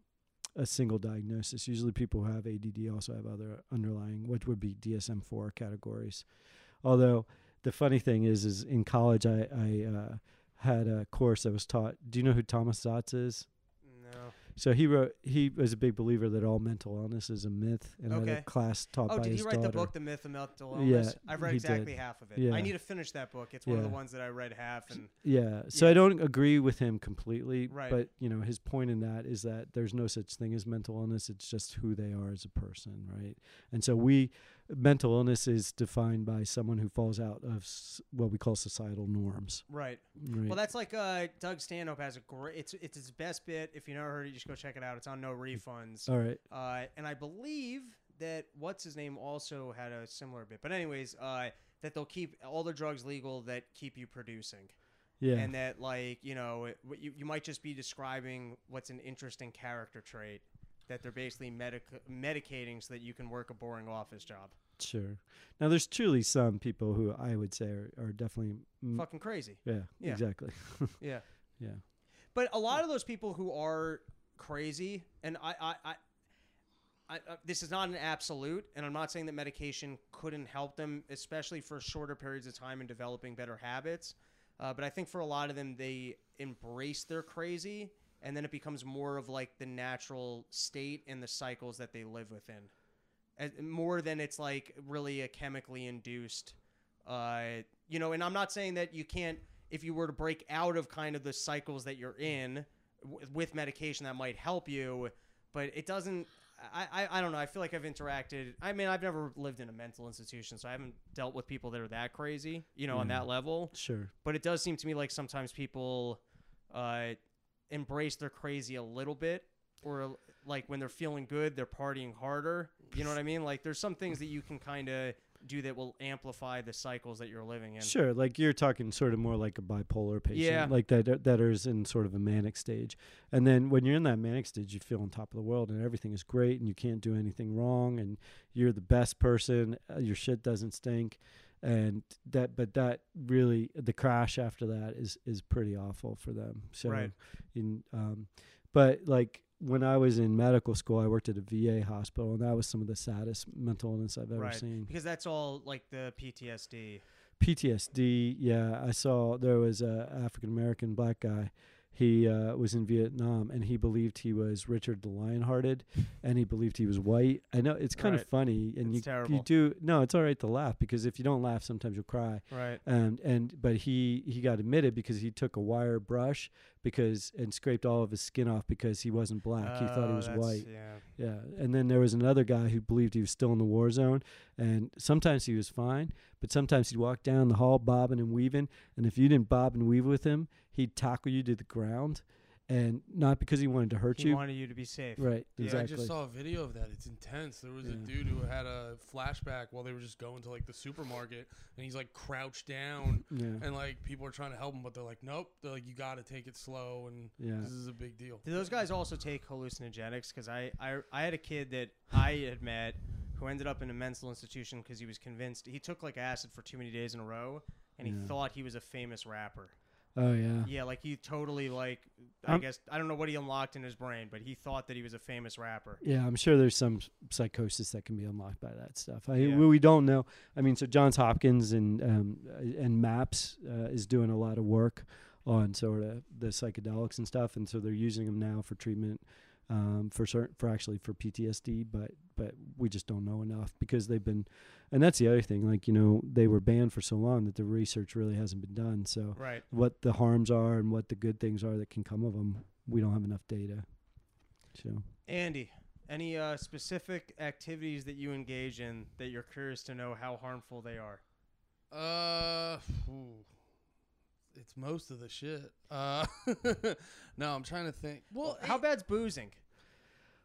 a single diagnosis. Usually people who have ADD also have other underlying, what would be DSM-4 categories. Although the funny thing is, is in college I, I uh, had a course that was taught. Do you know who Thomas Szasz is? No. So he wrote. He was a big believer that all mental illness is a myth, and had Okay. a class taught Oh, by did his he write daughter. the book, The Myth of Mental Illness? Yeah, I've read he did. exactly half of it. Yeah. I need to finish that book. It's one of the ones that I read half, and Yeah. So Yeah. I don't agree with him completely, Right. but you know his point in that is that there's no such thing as mental illness. It's just who they are as a person, right? And so we, mental illness is defined by someone who falls out of s- what we call societal norms. right. Right. Well, that's like uh, Doug Stanhope has a great. It's it's his best bit. If you never heard it, you should go check it out. It's on No Refunds. all right. Uh, and I believe that what's his name also had a similar bit. But anyways, uh, that they'll keep all the drugs legal that keep you producing. Yeah. and that like you know it- you, you might just be describing what's an interesting character trait that they're basically medic- medicating so that you can work a boring office job sure. Now there's truly some people who I would say are, are definitely. mm, fucking crazy yeah, Yeah. Exactly. yeah yeah. but a lot of those people who are crazy and i i, I I, uh, this is not an absolute, and I'm not saying that medication couldn't help them, especially for shorter periods of time in developing better habits. Uh, but I think for a lot of them, they embrace their crazy, and then it becomes more of like the natural state and the cycles that they live within, As, more than it's like really a chemically induced. Uh, you know, and I'm not saying that you can't, if you were to break out of kind of the cycles that you're in w- with medication, that might help you, but it doesn't. I, I, I don't know. I feel like I've interacted. I mean, I've never lived in a mental institution, so I haven't dealt with people that are that crazy, you know, on that level Sure. but it does seem to me like sometimes people uh, embrace their crazy a little bit or like when they're feeling good they're partying harder you know what i mean like there's some things that you can kind of do that will amplify the cycles that you're living in Sure, like you're talking sort of more like a bipolar patient, Yeah. like that that is in sort of a manic stage. And then when you're in that manic stage, you feel on top of the world and everything is great and you can't do anything wrong and you're the best person. Uh, your shit doesn't stink, and that but that really the crash after that is is pretty awful for them. So, Right. in um, but like. When I was in medical school, I worked at a VA hospital, and that was some of the saddest mental illness I've ever right seen. because that's all like the ptsd PTSD. Yeah, I saw there was a African American black guy he uh, was in Vietnam and he believed he was Richard the Lionhearted, and he believed he was white. I know it's kind Right. of funny, and It's you terrible. you do no, it's all right to laugh because if you don't laugh, sometimes you'll cry. Right. And and but he he got admitted because he took a wire brush because and scraped all of his skin off because he wasn't black. he thought he Oh, was white. Yeah. Yeah, and then there was another guy who believed he was still in the war zone, and sometimes he was fine, but sometimes he'd walk down the hall bobbing and weaving, and if you didn't bob and weave with him, he'd tackle you to the ground, and not because he wanted to hurt He you. He wanted you to be safe. Right, Yeah, exactly. I just saw a video of that. It's intense. There was a dude who had a flashback while they were just going to like the supermarket, and he's like crouched down, yeah, and like people are trying to help him, but they're like, nope. They're like, you got to take it slow, and yeah. this is a big deal. Do those guys also take hallucinogenics? Because I, I, I had a kid that I had met who ended up in a mental institution because he was convinced he took like acid for too many days in a row, and he Yeah. thought he was a famous rapper. Oh yeah. Yeah, like he totally like I I'm- guess I don't know what he unlocked in his brain, but he thought that he was a famous rapper. Yeah, I'm sure there's some psychosis that can be unlocked by that stuff. I, Yeah. we, we don't know. I mean, so Johns Hopkins and um, uh, and MAPS uh, is doing a lot of work on sort of the psychedelics and stuff, and so they're using them now for treatment um, for certain for actually for PTSD, but but we just don't know enough because they've been, and that's the other thing. Like you know, they were banned for so long that the research really hasn't been done. So Right. what the harms are and what the good things are that can come of them, we don't have enough data. So. Andy, any uh, specific activities that you engage in that you're curious to know how harmful they are? Uh, ooh. It's most of the shit. Uh, no, I'm trying to think. Well, how it- bad's boozing?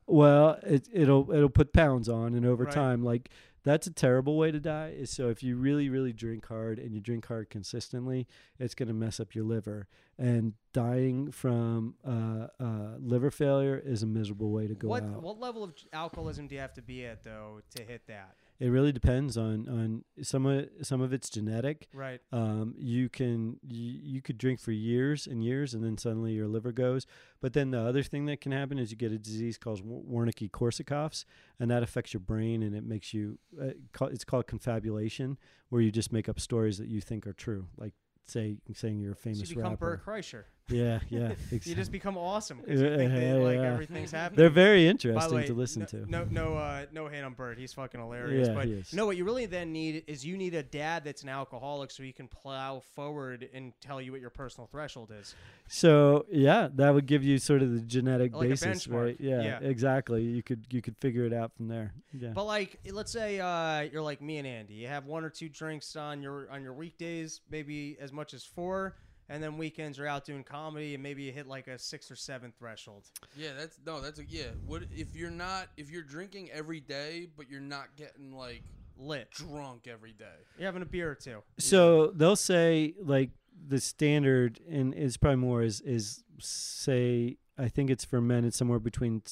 Well, it, it'll it'll put pounds on, and over Right. time, like that's a terrible way to die. Is so if you really really drink hard and you drink hard consistently, it's going to mess up your liver, and dying from uh, uh, liver failure is a miserable way to go What out. what level of alcoholism do you have to be at though to hit that? It really depends on on some of some of it's genetic. Right. Um, you can you, you could drink for years and years, and then suddenly your liver goes. But then the other thing that can happen is you get a disease called Wer- Wernicke-Korsakoff's, and that affects your brain, and it makes you. Uh, it's called confabulation, where you just make up stories that you think are true, like say saying you're a So famous you become rapper. Bert Kreischer. Yeah, yeah. You just become awesome because you think that like yeah. everything's happening. They're very interesting way, to listen no, to. No, no, uh, no hate on Bert. He's fucking hilarious. Yeah, but no, what you really then need is you need a dad that's an alcoholic so he can plow forward and tell you what your personal threshold is. So yeah, that would give you sort of the genetic Like basis, right? Yeah, Yeah. exactly. You could you could figure it out from there. Yeah. But like, let's say uh, you're like me and Andy. You have one or two drinks on your on your weekdays, maybe as much as four, and then weekends you're out doing comedy and maybe you hit like a six or seven threshold. Yeah, that's no, that's a yeah. What if you're not if you're drinking every day, but you're not getting like Lit. drunk every day? You're having a beer or two. So they'll say like the standard and is probably more is is say I think it's for men it's somewhere between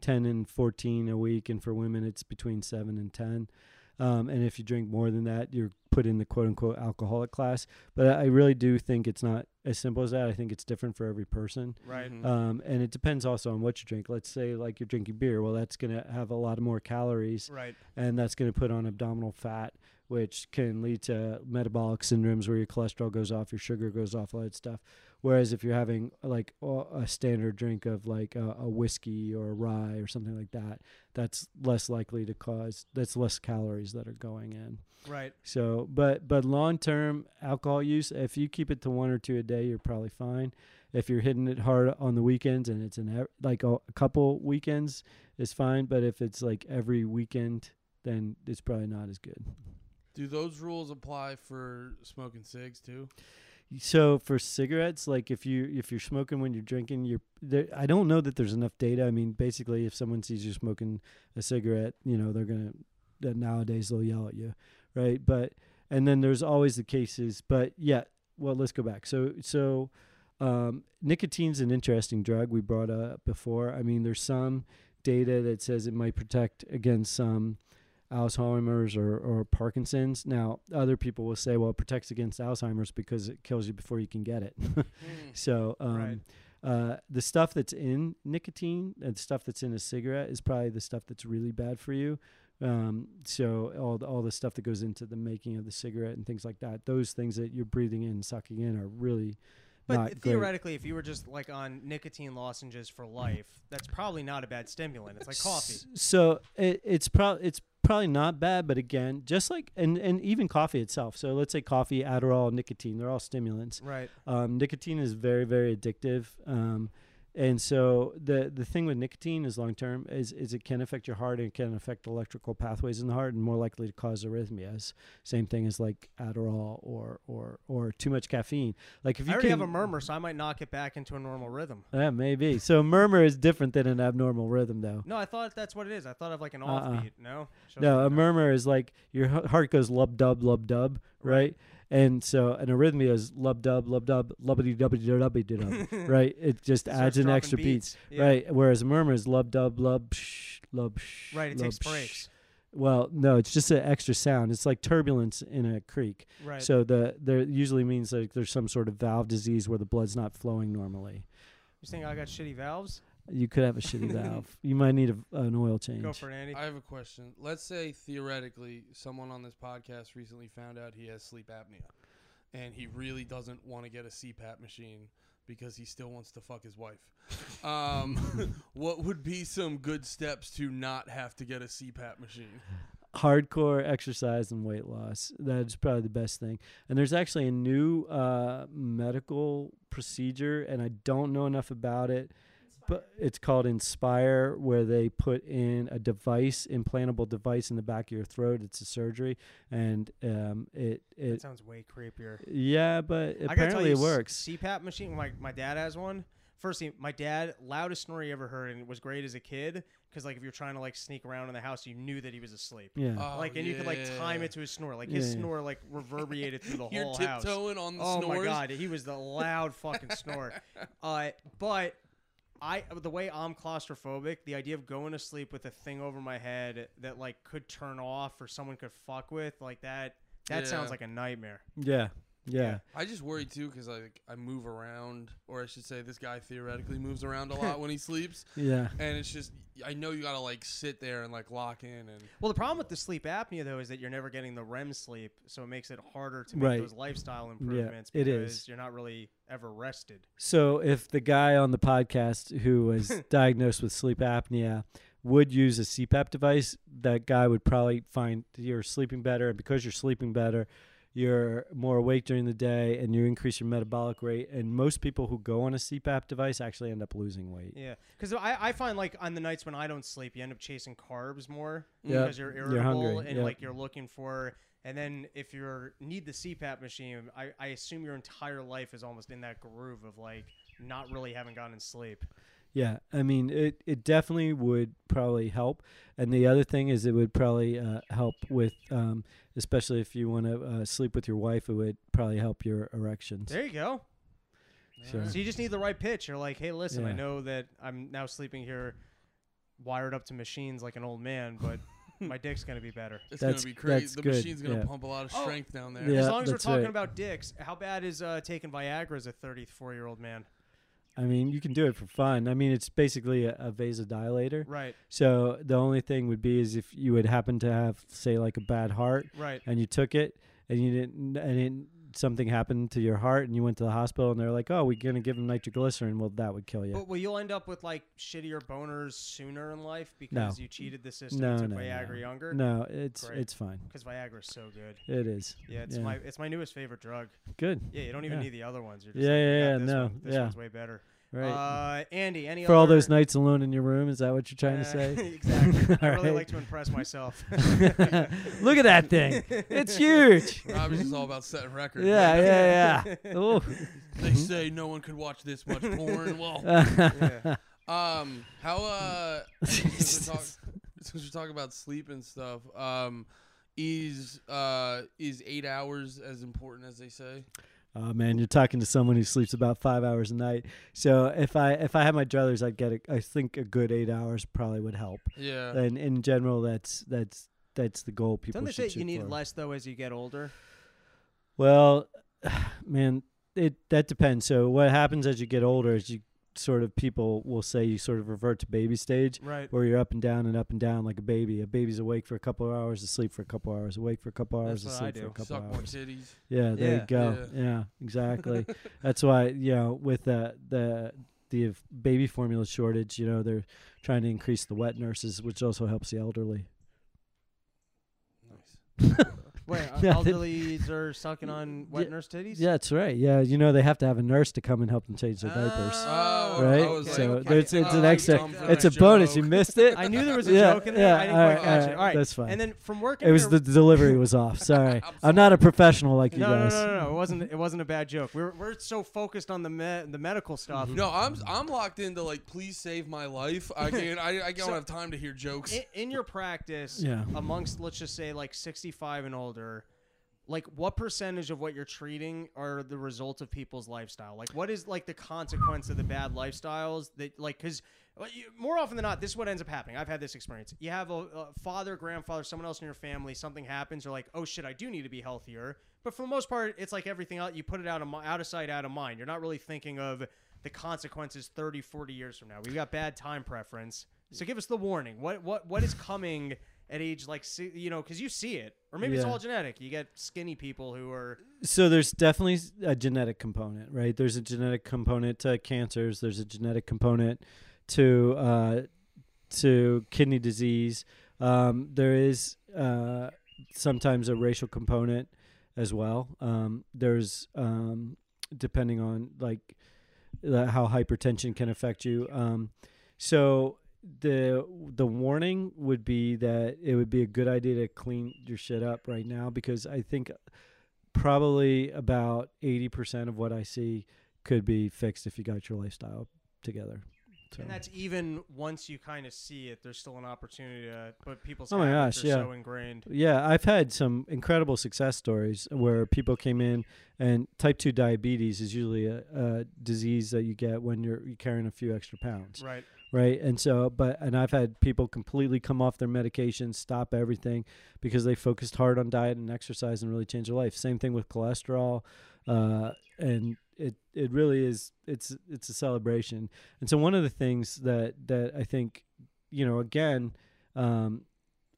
ten and fourteen a week, and for women it's between seven and ten. Um, and if you drink more than that, you're put in the quote unquote alcoholic class. But I really do think it's not as simple as that. I think it's different for every person. Right. Mhm. Um, and it depends also on what you drink. Let's say like you're drinking beer. Well, that's going to have a lot more calories Right. and that's going to put on abdominal fat, which can lead to metabolic syndromes where your cholesterol goes off, your sugar goes off, all that stuff. Whereas if you're having like a standard drink of like a, a whiskey or a rye or something like that, that's less likely to cause that's less calories that are going in. Right. So, but but long term alcohol use, if you keep it to one or two a day, you're probably fine. If you're hitting it hard on the weekends and it's an like a, a couple weekends is fine, but if it's like every weekend, then it's probably not as good. Do those rules apply for smoking cigs too? So for cigarettes, like if you if you're smoking when you're drinking, you're there. I don't know that there's enough data. I mean, basically, if someone sees you smoking a cigarette, you know they're gonna nowadays they'll yell at you, right? But and then there's always the cases. But yeah, well, let's go back. So so um, nicotine's an interesting drug we brought up before. I mean, there's some data that says it might protect against some Alzheimer's or, or Parkinson's. Now, other people will say, well, it protects against Alzheimer's because it kills you before you can get it. so, um, Right. uh, the stuff that's in nicotine and stuff that's in a cigarette is probably the stuff that's really bad for you. Um, so all the, all the stuff that goes into the making of the cigarette and things like that, those things that you're breathing in, sucking in, are really But not great. theoretically, if you were just like on nicotine lozenges for life, that's probably not a bad stimulant. It's like coffee. So it, it's probably it's probably not bad, but again, just like and and even coffee itself. So let's say coffee, Adderall, nicotine, they're all stimulants. Right. Um, nicotine is very very addictive. Um, and so the the thing with nicotine is long term is is it can affect your heart and it can affect electrical pathways in the heart and more likely to cause arrhythmias. Same thing as like Adderall or or or too much caffeine. Like if I you already can, have a murmur, so I might knock it back into a normal rhythm. Yeah, maybe. So a murmur is different than an abnormal rhythm, though. No, I thought that's what it is. I thought of like an Uh-uh. offbeat. No. Shows No, a murmur is like your heart goes lub dub lub dub, right? And so an arrhythmia is lub dub lub dub lubbity dubbity dubbity dub, right? It just adds an extra beats, Yeah. right? Whereas a murmur is lub dub lub psh, lub psh, Right. It lub, takes psh. breaks. Well, no, it's just an extra sound. It's like turbulence in a creek. Right. So the there usually means like there's some sort of valve disease where the blood's not flowing normally. you think I got shitty valves? You could have a shitty valve. You might need a, an oil change. Go for it, Andy. I have a question. Let's say theoretically, someone on this podcast recently found out he has sleep apnea, and he really doesn't want to get a CPAP machine because he still wants to fuck his wife. Um, what would be some good steps to not have to get a CPAP machine? hardcore exercise and weight loss. That's probably the best thing. And there's actually a new uh, medical procedure, and I don't know enough about it. But it's called Inspire, where they put in a device, implantable device in the back of your throat. It's a surgery, and um, it that it sounds way creepier. yeah, but I gotta tell apparently you, it works. CPAP machine. My my dad has one. Firstly, my dad loudest snore he ever heard, and it was great as a kid because like if you're trying to like sneak around in the house, you knew that he was asleep. Yeah, Oh, like and you could like time it to his snore. Like his Yeah, yeah. snore like reverberated through the whole house. You're whole house. tiptoeing on the Oh snores. my god, he was the loud fucking snore. Uh, but I the way I'm claustrophobic, the idea of going to sleep with a thing over my head that like could turn off or someone could fuck with, like that that Yeah. sounds like a nightmare. yeah, yeah. I just worry too because like I move around, or I should say, this guy theoretically moves around a lot when he sleeps, Yeah. and it's just I know you gotta like sit there and like lock in and Well, the problem with the sleep apnea though is that you're never getting the REM sleep, so it makes it harder to make Right. those lifestyle improvements it because is. you're not really ever rested. So if the guy on the podcast who was diagnosed with sleep apnea would use a CPAP device, that guy would probably find you're sleeping better, and because you're sleeping better, you're more awake during the day, and you increase your metabolic rate. And most people who go on a CPAP device actually end up losing weight. Yeah, because I, I find like on the nights when I don't sleep, you end up chasing carbs more Yeah, because you're you're irritable hungry, and yeah. like you're looking for. And then if you need the CPAP machine, I, I assume your entire life is almost in that groove of like not really having gotten sleep. Yeah, I mean, it, it definitely would probably help. And the other thing is, it would probably uh, help with, um, especially if you want to uh, sleep with your wife, it would probably help your erections. There you go. Sure. So you just need the right pitch. You're like, hey, listen, I know that I'm now sleeping here, wired up to machines like an old man, but my dick's gonna be better. it's That's- gonna be crazy. The good, machine's gonna yeah. pump a lot of Oh. strength down there. Yeah. as long as we're talking right. about dicks, how bad is uh, taking Viagra as a 34 year old man? I mean, you can do it for fun. I mean, it's basically a, a vasodilator. Right, So the only thing would be is if you would happen to have, say, like a bad heart, right. and you took it, and you didn't, and it, something happened to your heart, and you went to the hospital, and they're like, "Oh, we're gonna give him nitroglycerin." Well, that would kill you. But well, you'll end up with like shittier boners sooner in life because you cheated the system No, and took no, Viagra no. younger. no, it's Great. it's fine. Because Viagra's so good. It is Yeah, it's my it's my newest favorite drug. good. Yeah, you don't even Yeah. need the other ones. You're just Yeah, like, yeah, got yeah, This no, one. This yeah. one's way better. Right. Uh, Andy, any For all those nights alone in your room, is that what you're trying to Uh, say? exactly. I really right. like to impress myself. Look at that thing. It's huge. Robbie's just all about setting records. Yeah, yeah, yeah. Ooh. They say no one could watch this much porn. Well, yeah. um, how uh, since we're, talk, since we're talking about sleep and stuff, um, is uh is eight hours as important as they say? Oh man, you're talking to someone who sleeps about five hours a night. So if I if I had my druthers, I'd get a, I think a good eight hours probably would help. Yeah. And in general, that's that's that's the goal people Don't they should say you need for. less though as you get older? Well, man, it that depends. So what happens as you get older is you sort of people will say you sort of revert to baby stage Right. where you're up and down and up and down like a baby. A baby's awake for a couple of hours, asleep for a couple of hours, awake for a couple of hours, That's asleep for a couple Suck of more hours. titties. Yeah, there Yeah. you go. Yeah, exactly. That's why you know with the the the baby formula shortage, you know they're trying to increase the wet nurses, which also helps the elderly. Nice. Wait, uh, Yeah, elderlies are sucking on wet Yeah, nurse titties? Yeah, that's right. Yeah, you know they have to have a nurse to come and help them change their diapers. Oh, Oh, right? I was so like, there's it's oh, an extra. It's a that bonus. You missed it. I knew there was a yeah, joke in there. Yeah, I didn't all quite right, catch all it. right, All right. that's fine. And then from working it was the delivery was off. Sorry, I'm I'm not a professional like you no, no, guys. no, no, no. It wasn't. It wasn't a bad joke. We're we're so focused on the me- the medical stuff. No, I'm I'm locked into like, please save my life. I can't. I, I don't So- have time to hear jokes. In, in your practice, Yeah. amongst let's just say like 65 and older, like what percentage of what you're treating are the result of people's lifestyle? Like what is like the consequence of the bad lifestyles that like because uh, more often than not, this is what ends up happening. I've had this experience. You have a, a father, grandfather, someone else in your family. Something happens. You're like, oh shit, I do need to be healthier. But for the most part, it's like everything else. You put it out of out of sight, out of mind. You're not really thinking of the consequences 30, 40 years from now. We've got bad time preference. So give us the warning. What what what is coming at age like you know because you see it, or maybe it's all genetic. You get skinny people who are So there's definitely a genetic component, right? There's a genetic component to cancers. There's a genetic component to uh, to kidney disease. Um, there is uh, sometimes a racial component as well. Um, there's um, depending on like how hypertension can affect you. Um, so the the warning would be that it would be a good idea to clean your shit up right now because I think probably about 80% of what I see could be fixed if you got your lifestyle together. So. and that's even once you kind of see it. There's still an opportunity to but people's Oh my gosh, are yeah. so ingrained. Yeah, I've had some incredible success stories where people came in, and type two diabetes is usually a, a disease that you get when you're, you're carrying a few extra pounds, Right. Right? And so, but and I've had people completely come off their medications, stop everything because they focused hard on diet and exercise and really changed their life. Same thing with cholesterol, uh, and it it really is it's it's a celebration. And so one of the things that that I think, you know, again. Um,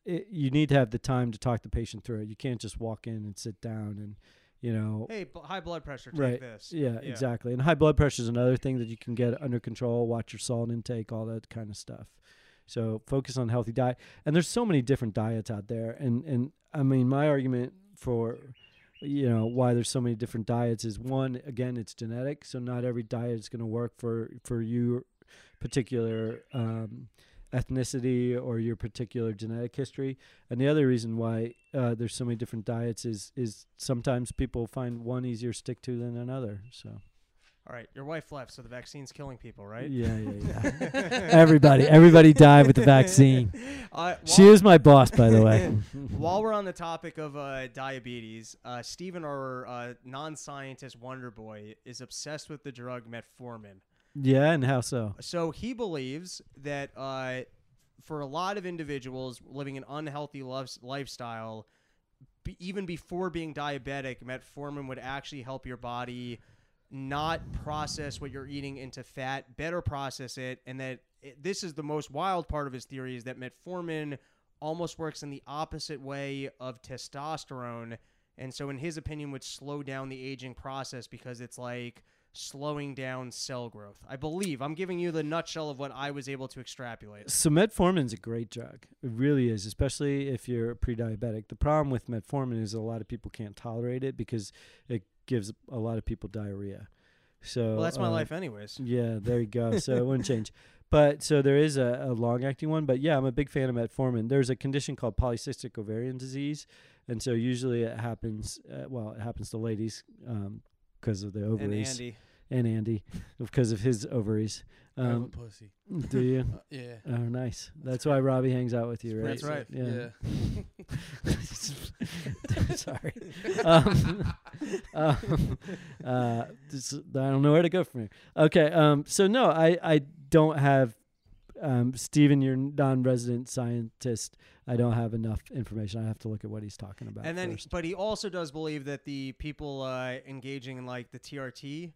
it, you need to have the time to talk the patient through it. You can't just walk in and sit down and, you know, Hey, b- high blood pressure. Take Right. this. yeah, exactly. And high blood pressure is another thing that you can get under control. Watch your salt intake, all that kind of stuff. So focus on healthy diet. And there's so many different diets out there. And and I mean, my argument for you know why there's so many different diets is one again it's genetic so not every diet is going to work for for your particular um, ethnicity or your particular genetic history. And the other reason why uh, there's so many different diets is is sometimes people find one easier to stick to than another so. All right, your wife left, so the vaccine's killing people, right? yeah yeah yeah. Everybody everybody died with the vaccine. Uh, she is my boss by the way. While we're on the topic of uh, diabetes, uh, Steven, our uh, non-scientist wonder boy, is obsessed with the drug metformin. Yeah and how so? So he believes that uh, for a lot of individuals living an unhealthy lif- lifestyle, be, even before being diabetic, metformin would actually help your body not process what you're eating into fat, better process it, and that it, this is the most wild part of his theory is that metformin almost works in the opposite way of testosterone, and so in his opinion would slow down the aging process because it's like slowing down cell growth. I believe I'm giving you the nutshell of what I was able to extrapolate. So metformin's a great drug. It really is, especially if you're pre-diabetic. The problem with metformin is a lot of people can't tolerate it because it gives a lot of people diarrhea. So Well, that's my uh, life, anyways. Yeah, there you go. So it wouldn't change. But so there is a, a long-acting one. But yeah, I'm a big fan of metformin. There's a condition called polycystic ovarian disease, and so usually it happens. Uh, well, it happens to ladies because of the And ovaries Andy, and Andy because of his ovaries. I have a Um, pussy. do you? Uh, yeah. Oh, nice. That's why Robbie hangs out with you, right? That's right. Yeah. Yeah. Sorry. Um, um, uh, this- I don't know where to go from here. Okay. Um, so no, I, I don't have, um, Stephen, you're non-resident scientist. I don't have enough information. I have to look at what he's talking about. and then, first. but he also does believe that the people uh, engaging in like the TRT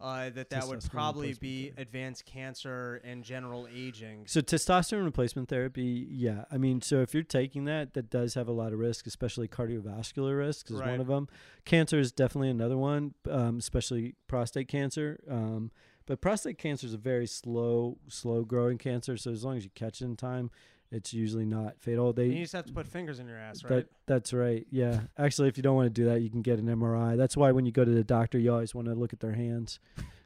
uh, that that would probably be therapy. advanced cancer and general aging. So testosterone replacement therapy, yeah. I mean, so if you're taking that, that does have a lot of risk, especially cardiovascular risks is Right. one of them. Cancer is definitely another one, um, especially prostate cancer. Um, but prostate cancer is a very slow, slow growing cancer. So as long as you catch it in time, it's usually not fatal. They And you just have to put fingers in your ass, right? that that's right. Yeah. Actually, if you don't want to do that, you can get an MRI. That's why when you go to the doctor, you always want to look at their hands.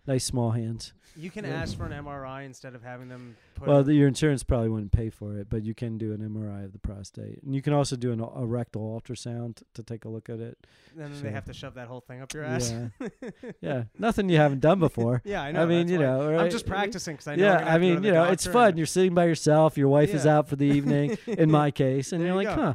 Nice small hands. you can yeah. ask for an MRI instead of having them put. Well, the, your insurance probably wouldn't pay for it, but you can do an MRI of the prostate, and you can also do an, a rectal ultrasound to take a look at it. and then so- they have to shove that whole thing up your ass. Yeah, yeah, nothing you haven't done before. Yeah, I know. I mean, you know, I'm just practicing because I know. Yeah, I have to go mean, you know, it's fun. You're sitting by yourself. Your wife is out for the evening. in my case, and There you're you like, go. huh?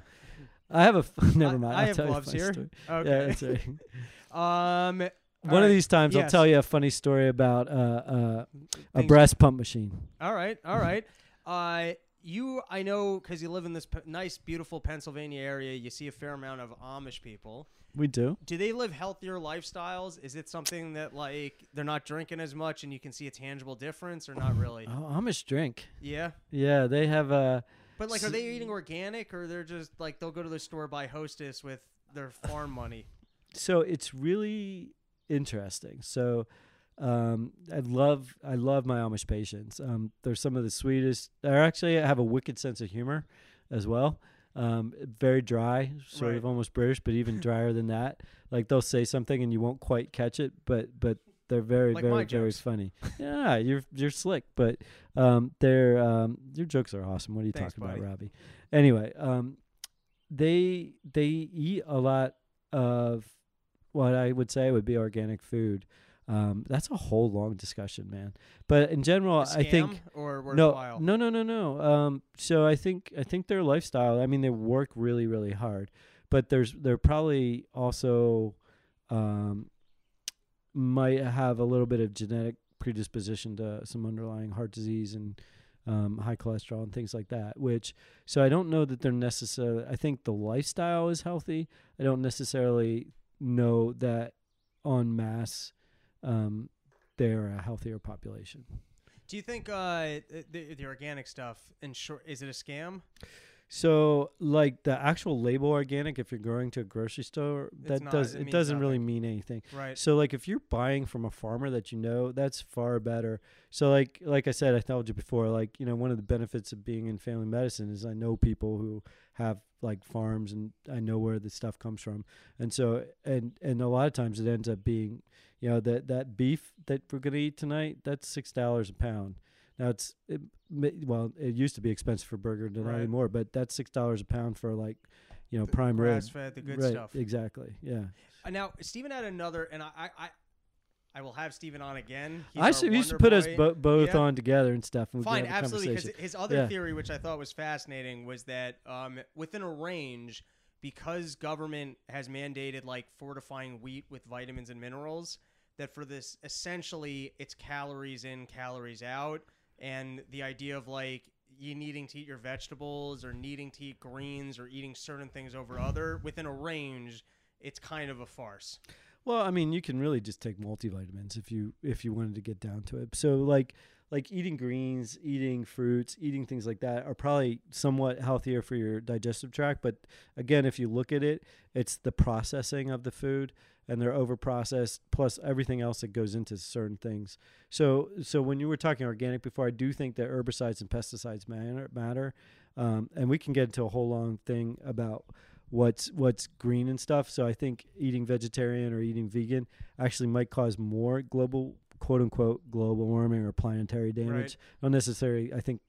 I have a. F- never mind. I I'll have gloves here. story. Okay. Yeah, that's right. Um, One all of these times, I'll tell you a funny story about uh, uh, a breast pump machine. All right, all right. Uh, you, I know, because you live in this p- nice, beautiful Pennsylvania area. You see a fair amount of Amish people. We do. Do they live healthier lifestyles? Is it something that like they're not drinking as much, and you can see a tangible difference, or not really? Oh, Amish drink. Yeah, Yeah, they have a. but like, are they eating organic, or they're just like they'll go to the store buy Hostess with their farm money? so it's really interesting. So um, I love I love my Amish patients. Um, they're some of the sweetest. They actually have a wicked sense of humor as well. Um, very dry, sort of almost British, but even drier than that. Like they'll say something and you won't quite catch it, but but they're very Like very very funny. yeah, you're you're slick, but um, they're um, your jokes are awesome. What are you Thanks, talking buddy. about, Robbie? Anyway, um, they they eat a lot of what I would say would be organic food. Um, that's a whole long discussion, man. But in general, I think or no, worthwhile? no, no, no, no. Um, so I think I think their lifestyle. I mean, they work really, really hard, but there's they're probably also um, might have a little bit of genetic predisposition to some underlying heart disease and um, high cholesterol and things like that. Which so I don't know that they're necessarily. I think the lifestyle is healthy. I don't necessarily know that en masse um, they're a healthier population. Do you think uh, the, the organic stuff in short is it a scam? So, like the actual label organic, if you're going to a grocery store, that not- does it it, doesn't really mean anything. Right. So, like if you're buying from a farmer that you know, that's far better. So, like like I said, I told you before, like you know, one of the benefits of being in family medicine is I know people who have like farms, and I know where the stuff comes from, and so and and a lot of times it ends up being, you know, that that beef that we're gonna eat tonight, that's six dollars a pound. Now it's it, well, it used to be expensive for burger, not Right. anymore. But that's six dollars a pound for like, you know, The prime rib. grass fed, the good right, stuff. Exactly. Yeah. Uh, now, Stephen had another, and I, I, I, I will have Stephen on again. He's I should we should wonder put us bo- both Yeah. on together and stuff. And Fine, have absolutely. Because his other Yeah. theory, which I thought was fascinating, was that um, within a range, because government has mandated like fortifying wheat with vitamins and minerals, that for this essentially it's calories in, calories out, and the idea of like you needing to eat your vegetables or needing to eat greens or eating certain things over other within a range, it's kind of a farce. Well, I mean, you can really just take multivitamins if you if you wanted to get down to it. So like like eating greens, eating fruits, eating things like that are probably somewhat healthier for your digestive tract, but again, if you look at it, it's the processing of the food and they're overprocessed plus everything else that goes into certain things. So so when you were talking organic before, I do think that herbicides and pesticides matter matter. Um, and we can get into a whole long thing about what's what's green and stuff. So I think eating vegetarian or eating vegan actually might cause more global quote unquote global warming or planetary damage. Right. Not necessarily. I think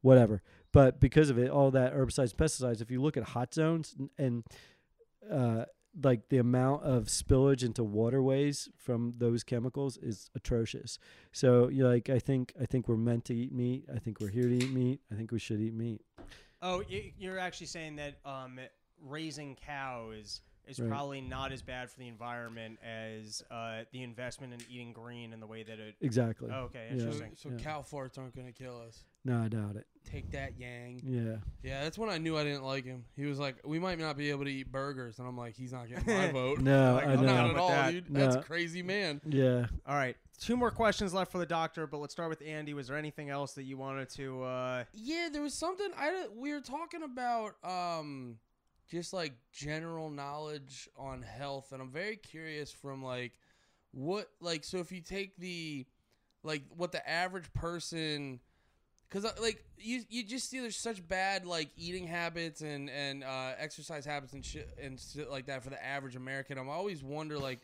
whatever. But because of it, all that herbicides, pesticides. If you look at hot zones and uh, like the amount of spillage into waterways from those chemicals is atrocious. So you know, like I think I think we're meant to eat meat. I think we're here to eat meat. I think we should eat meat. Oh, you're actually saying that um, raising cows is Right. probably not as bad for the environment as uh, the investment in eating green and the way that it. Exactly. Oh, okay, Yeah. So, interesting. so Yeah. cow farts aren't gonna kill us. No, I doubt it. Take that, Yang. Yeah. Yeah, that's when I knew I didn't like him. He was like, "We might not be able to eat burgers," and I'm like, "He's not getting my vote." No, Like, I I'm know. not at all, that. dude. No. That's crazy, man. Yeah. All right, two more questions left for the doctor, but let's start with Andy. Was there anything else that you wanted to? Uh, Yeah, there was something I we were talking about um just like general knowledge on health and I'm very curious from like what like so if you take the like what the average person cuz like you you just see there's such bad like eating habits and and uh exercise habits and shit and shit like that for the average American. I'm always wonder like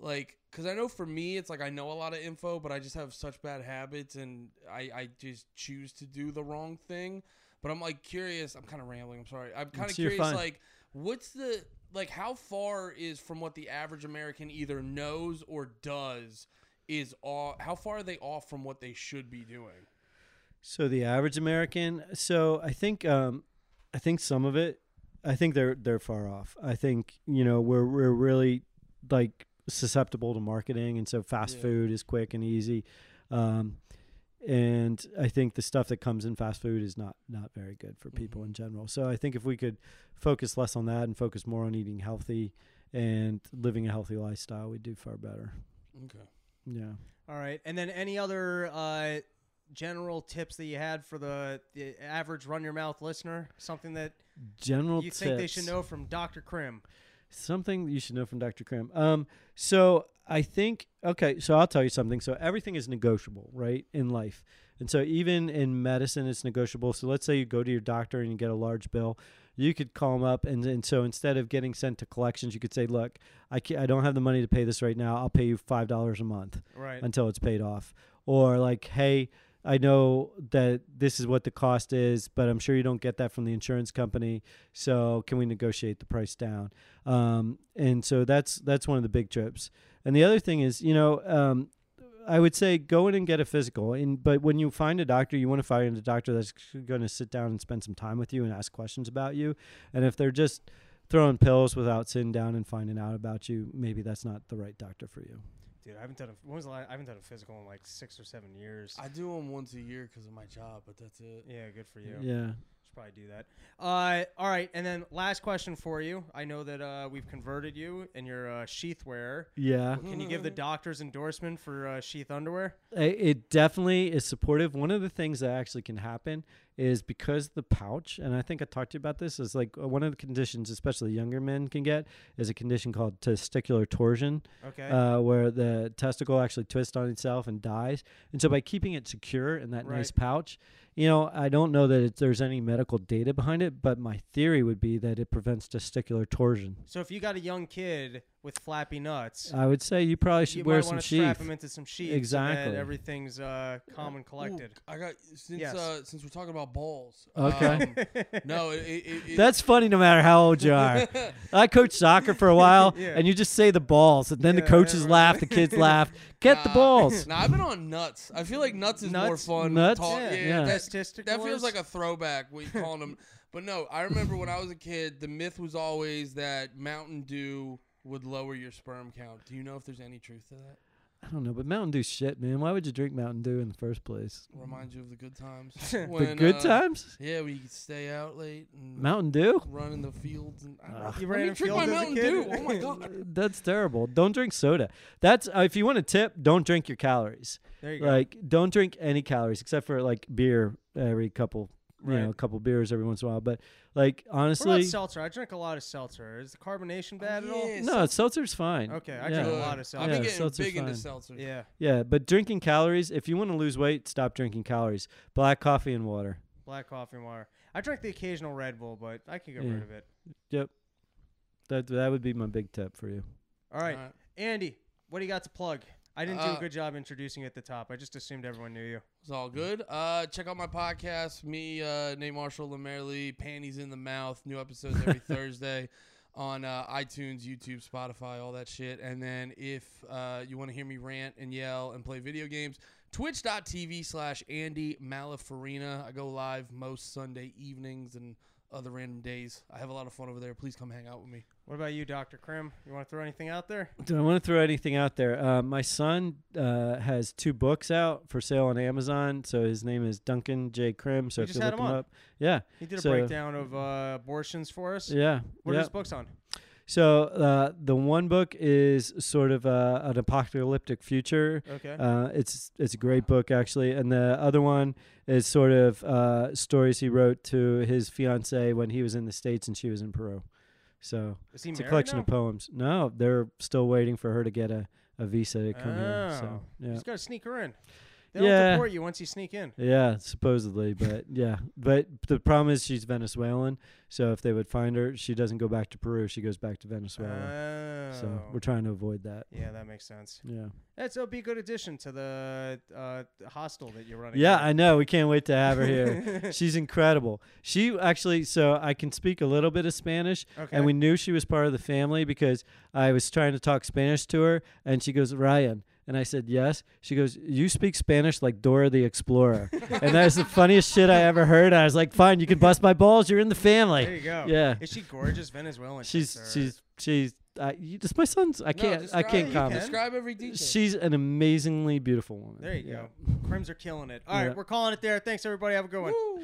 like because i know for me it's like i know a lot of info but i just have such bad habits and i i just choose to do the wrong thing. But i'm like curious. I'm kind of rambling. I'm sorry. I'm kind of curious fine. like what's the like how far is from what the average american either knows or does is off how far are they off from what they should be doing So the average American. So I think um, I think some of it. I think they're they're far off. I think you know we're we're really like susceptible to marketing, and so fast Yeah. food is quick and easy. Um, and I think the stuff that comes in fast food is not not very good for people Mhm. in general. So I think if we could focus less on that and focus more on eating healthy and living a healthy lifestyle, we'd do far better. okay Yeah. all right, and then any other uh, general tips that you had for the the average run your mouth listener? Something that General you think they should know from Doctor Krim? Something you should know from Dr. Krim. Um, so I think okay, so I'll tell you something. So everything is negotiable, right, in life. And so even in medicine it's negotiable. So let's say you go to your doctor and you get a large bill. You could call them up and, and so instead of getting sent to collections, you could say, "Look, I I don't have the money to pay this right now. I'll pay you $5 a month." Right. until it's paid off. Or like, hey, I know that this is what the cost is, but I'm sure you don't get that from the insurance company. So can we negotiate the price down? Um, and so that's that's one of the big trips. And the other thing is, you know, um, I would say go in and get a physical. And but when you find a doctor, you want to find a doctor that's going to sit down and spend some time with you and ask questions about you. And if they're just throwing pills without sitting down and finding out about you, maybe that's not the right doctor for you. Dude, I haven't done a when was the last, I haven't done a physical in like six or seven years. i do them once a year because of my job but that's it yeah, good for you. Yeah. Should probably do that. Uh, all right, and then last question for you. I know that uh, we've converted you and you're a sheath wearer. Yeah. Can you give the doctor's endorsement for uh, sheath underwear? It definitely is supportive. One of the things that actually can happen is because the pouch, and I think I talked to you about this, is like uh, one of the conditions, especially younger men can get, is a condition called testicular torsion, Okay. uh, where the testicle actually twists on itself and dies. And so by keeping it secure in that nice pouch, you know, I don't know that there's any medical data behind it, but my theory would be that it prevents testicular torsion. so if you got a young kid with flappy nuts, I would say you probably should you wear might some want to strap sheath. him into some sheath. Exactly. So that everything's uh, calm and collected. Ooh, I got since Yes. uh, since we're talking about balls. Okay. um, no, it, it, it, That's funny no matter how old you are. I coached soccer for a while, Yeah. and you just say the balls, and then the Yeah, coaches right. laugh, the kids laugh. Get the Nah, balls. Nah, I've been on nuts. I feel like nuts is more Nuts? fun. Nuts? Talk, Yeah, yeah, yeah. That, Testiculars? that feels like a throwback. What you calling them? But no, I remember when I was a kid, the myth was always that Mountain Dew would lower your sperm count. Do you know if there's any truth to that? I don't know, but Mountain Dew shit, man. Why would you drink Mountain Dew in the first place? Reminds you of the good times. the good uh, times? Yeah, we could stay out late and Mountain Dew? run in the fields. And, I don't know. Ugh. You Let ran me in drink fields my as a Mountain kid? Dew. Oh my god. That's terrible. Don't drink soda. That's uh, if you want to tip, don't drink your calories. There you go. Like, don't drink any calories except for like beer every couple, you Right. know, a couple beers every once in a while. But like what about honestly, seltzer? I drink a lot of seltzer. Is the carbonation oh, bad at all? Yeah, no, seltzer's fine. Okay, I yeah. drink a lot of seltzer. I've Yeah, been getting seltzer's big into fine. seltzers. Yeah, Yeah, but drinking calories, if you want to lose weight, stop drinking calories. Black coffee and water. black coffee and water. I drink the occasional Red Bull, but I can get Yeah. rid of it. Yep. That that would be my big tip for you. All right, Alright. Andy, what do you got to plug? I didn't do Uh, a good job introducing at the top. I just assumed everyone knew you. It's all good. Uh, check out my podcast. Me, uh, Nate Marshall, Lamerly, Panties in the Mouth. New episodes every Thursday on uh, iTunes, YouTube, Spotify, all that shit. And then if uh, you want to hear me rant and yell and play video games, twitch.tv slash Andy Malafarina. I go live most Sunday evenings and other random days. I have a lot of fun over there. Please come hang out with me. What about you, Doctor Krim? You want to throw anything out there? Do I want to throw anything out there? Uh, my son uh, has two books out for sale on Amazon. So his name is Duncan J. Krim. So We if you look him up, yeah, He did a So- breakdown of uh, abortions for us. yeah, What are yeah. his books on? So uh, the one book is sort of uh, an apocalyptic future. Okay. Uh, it's it's a great book actually, and the other one is sort of uh, stories he wrote to his fiancee when he was in the states and she was in Peru. So it's a collection now? of poems. No, they're still waiting for her to get a, a visa to come here. Oh. So yeah, Just gotta sneak her in. They don't Yeah. deport you once you sneak in. yeah, supposedly, but yeah, but the problem is she's Venezuelan. So if they would find her, she doesn't go back to Peru. She goes back to Venezuela. Oh. So we're trying to avoid that. yeah, that makes sense. Yeah. That's a be good addition to the uh, hostel that you're running. Yeah. I know. We can't wait to have her here. She's incredible. She actually, so I can speak a little bit of Spanish, okay. and we knew she was part of the family because I was trying to talk Spanish to her, and she goes, Ryan. And I said, yes. She goes, you speak Spanish like Dora the Explorer. and that was the funniest shit I ever heard. I was like, fine, you can bust my balls. You're in the family. there you go. Yeah. Is she gorgeous Venezuelan? She's, chicks she's, she's, uh, you, just my son's, I can't, I describe- can't you comment. can. Describe every detail. She's an amazingly beautiful woman. There you Yeah. go. Crims are killing it. All right, Yeah. we're calling it there. Thanks everybody. Have a good one. Woo.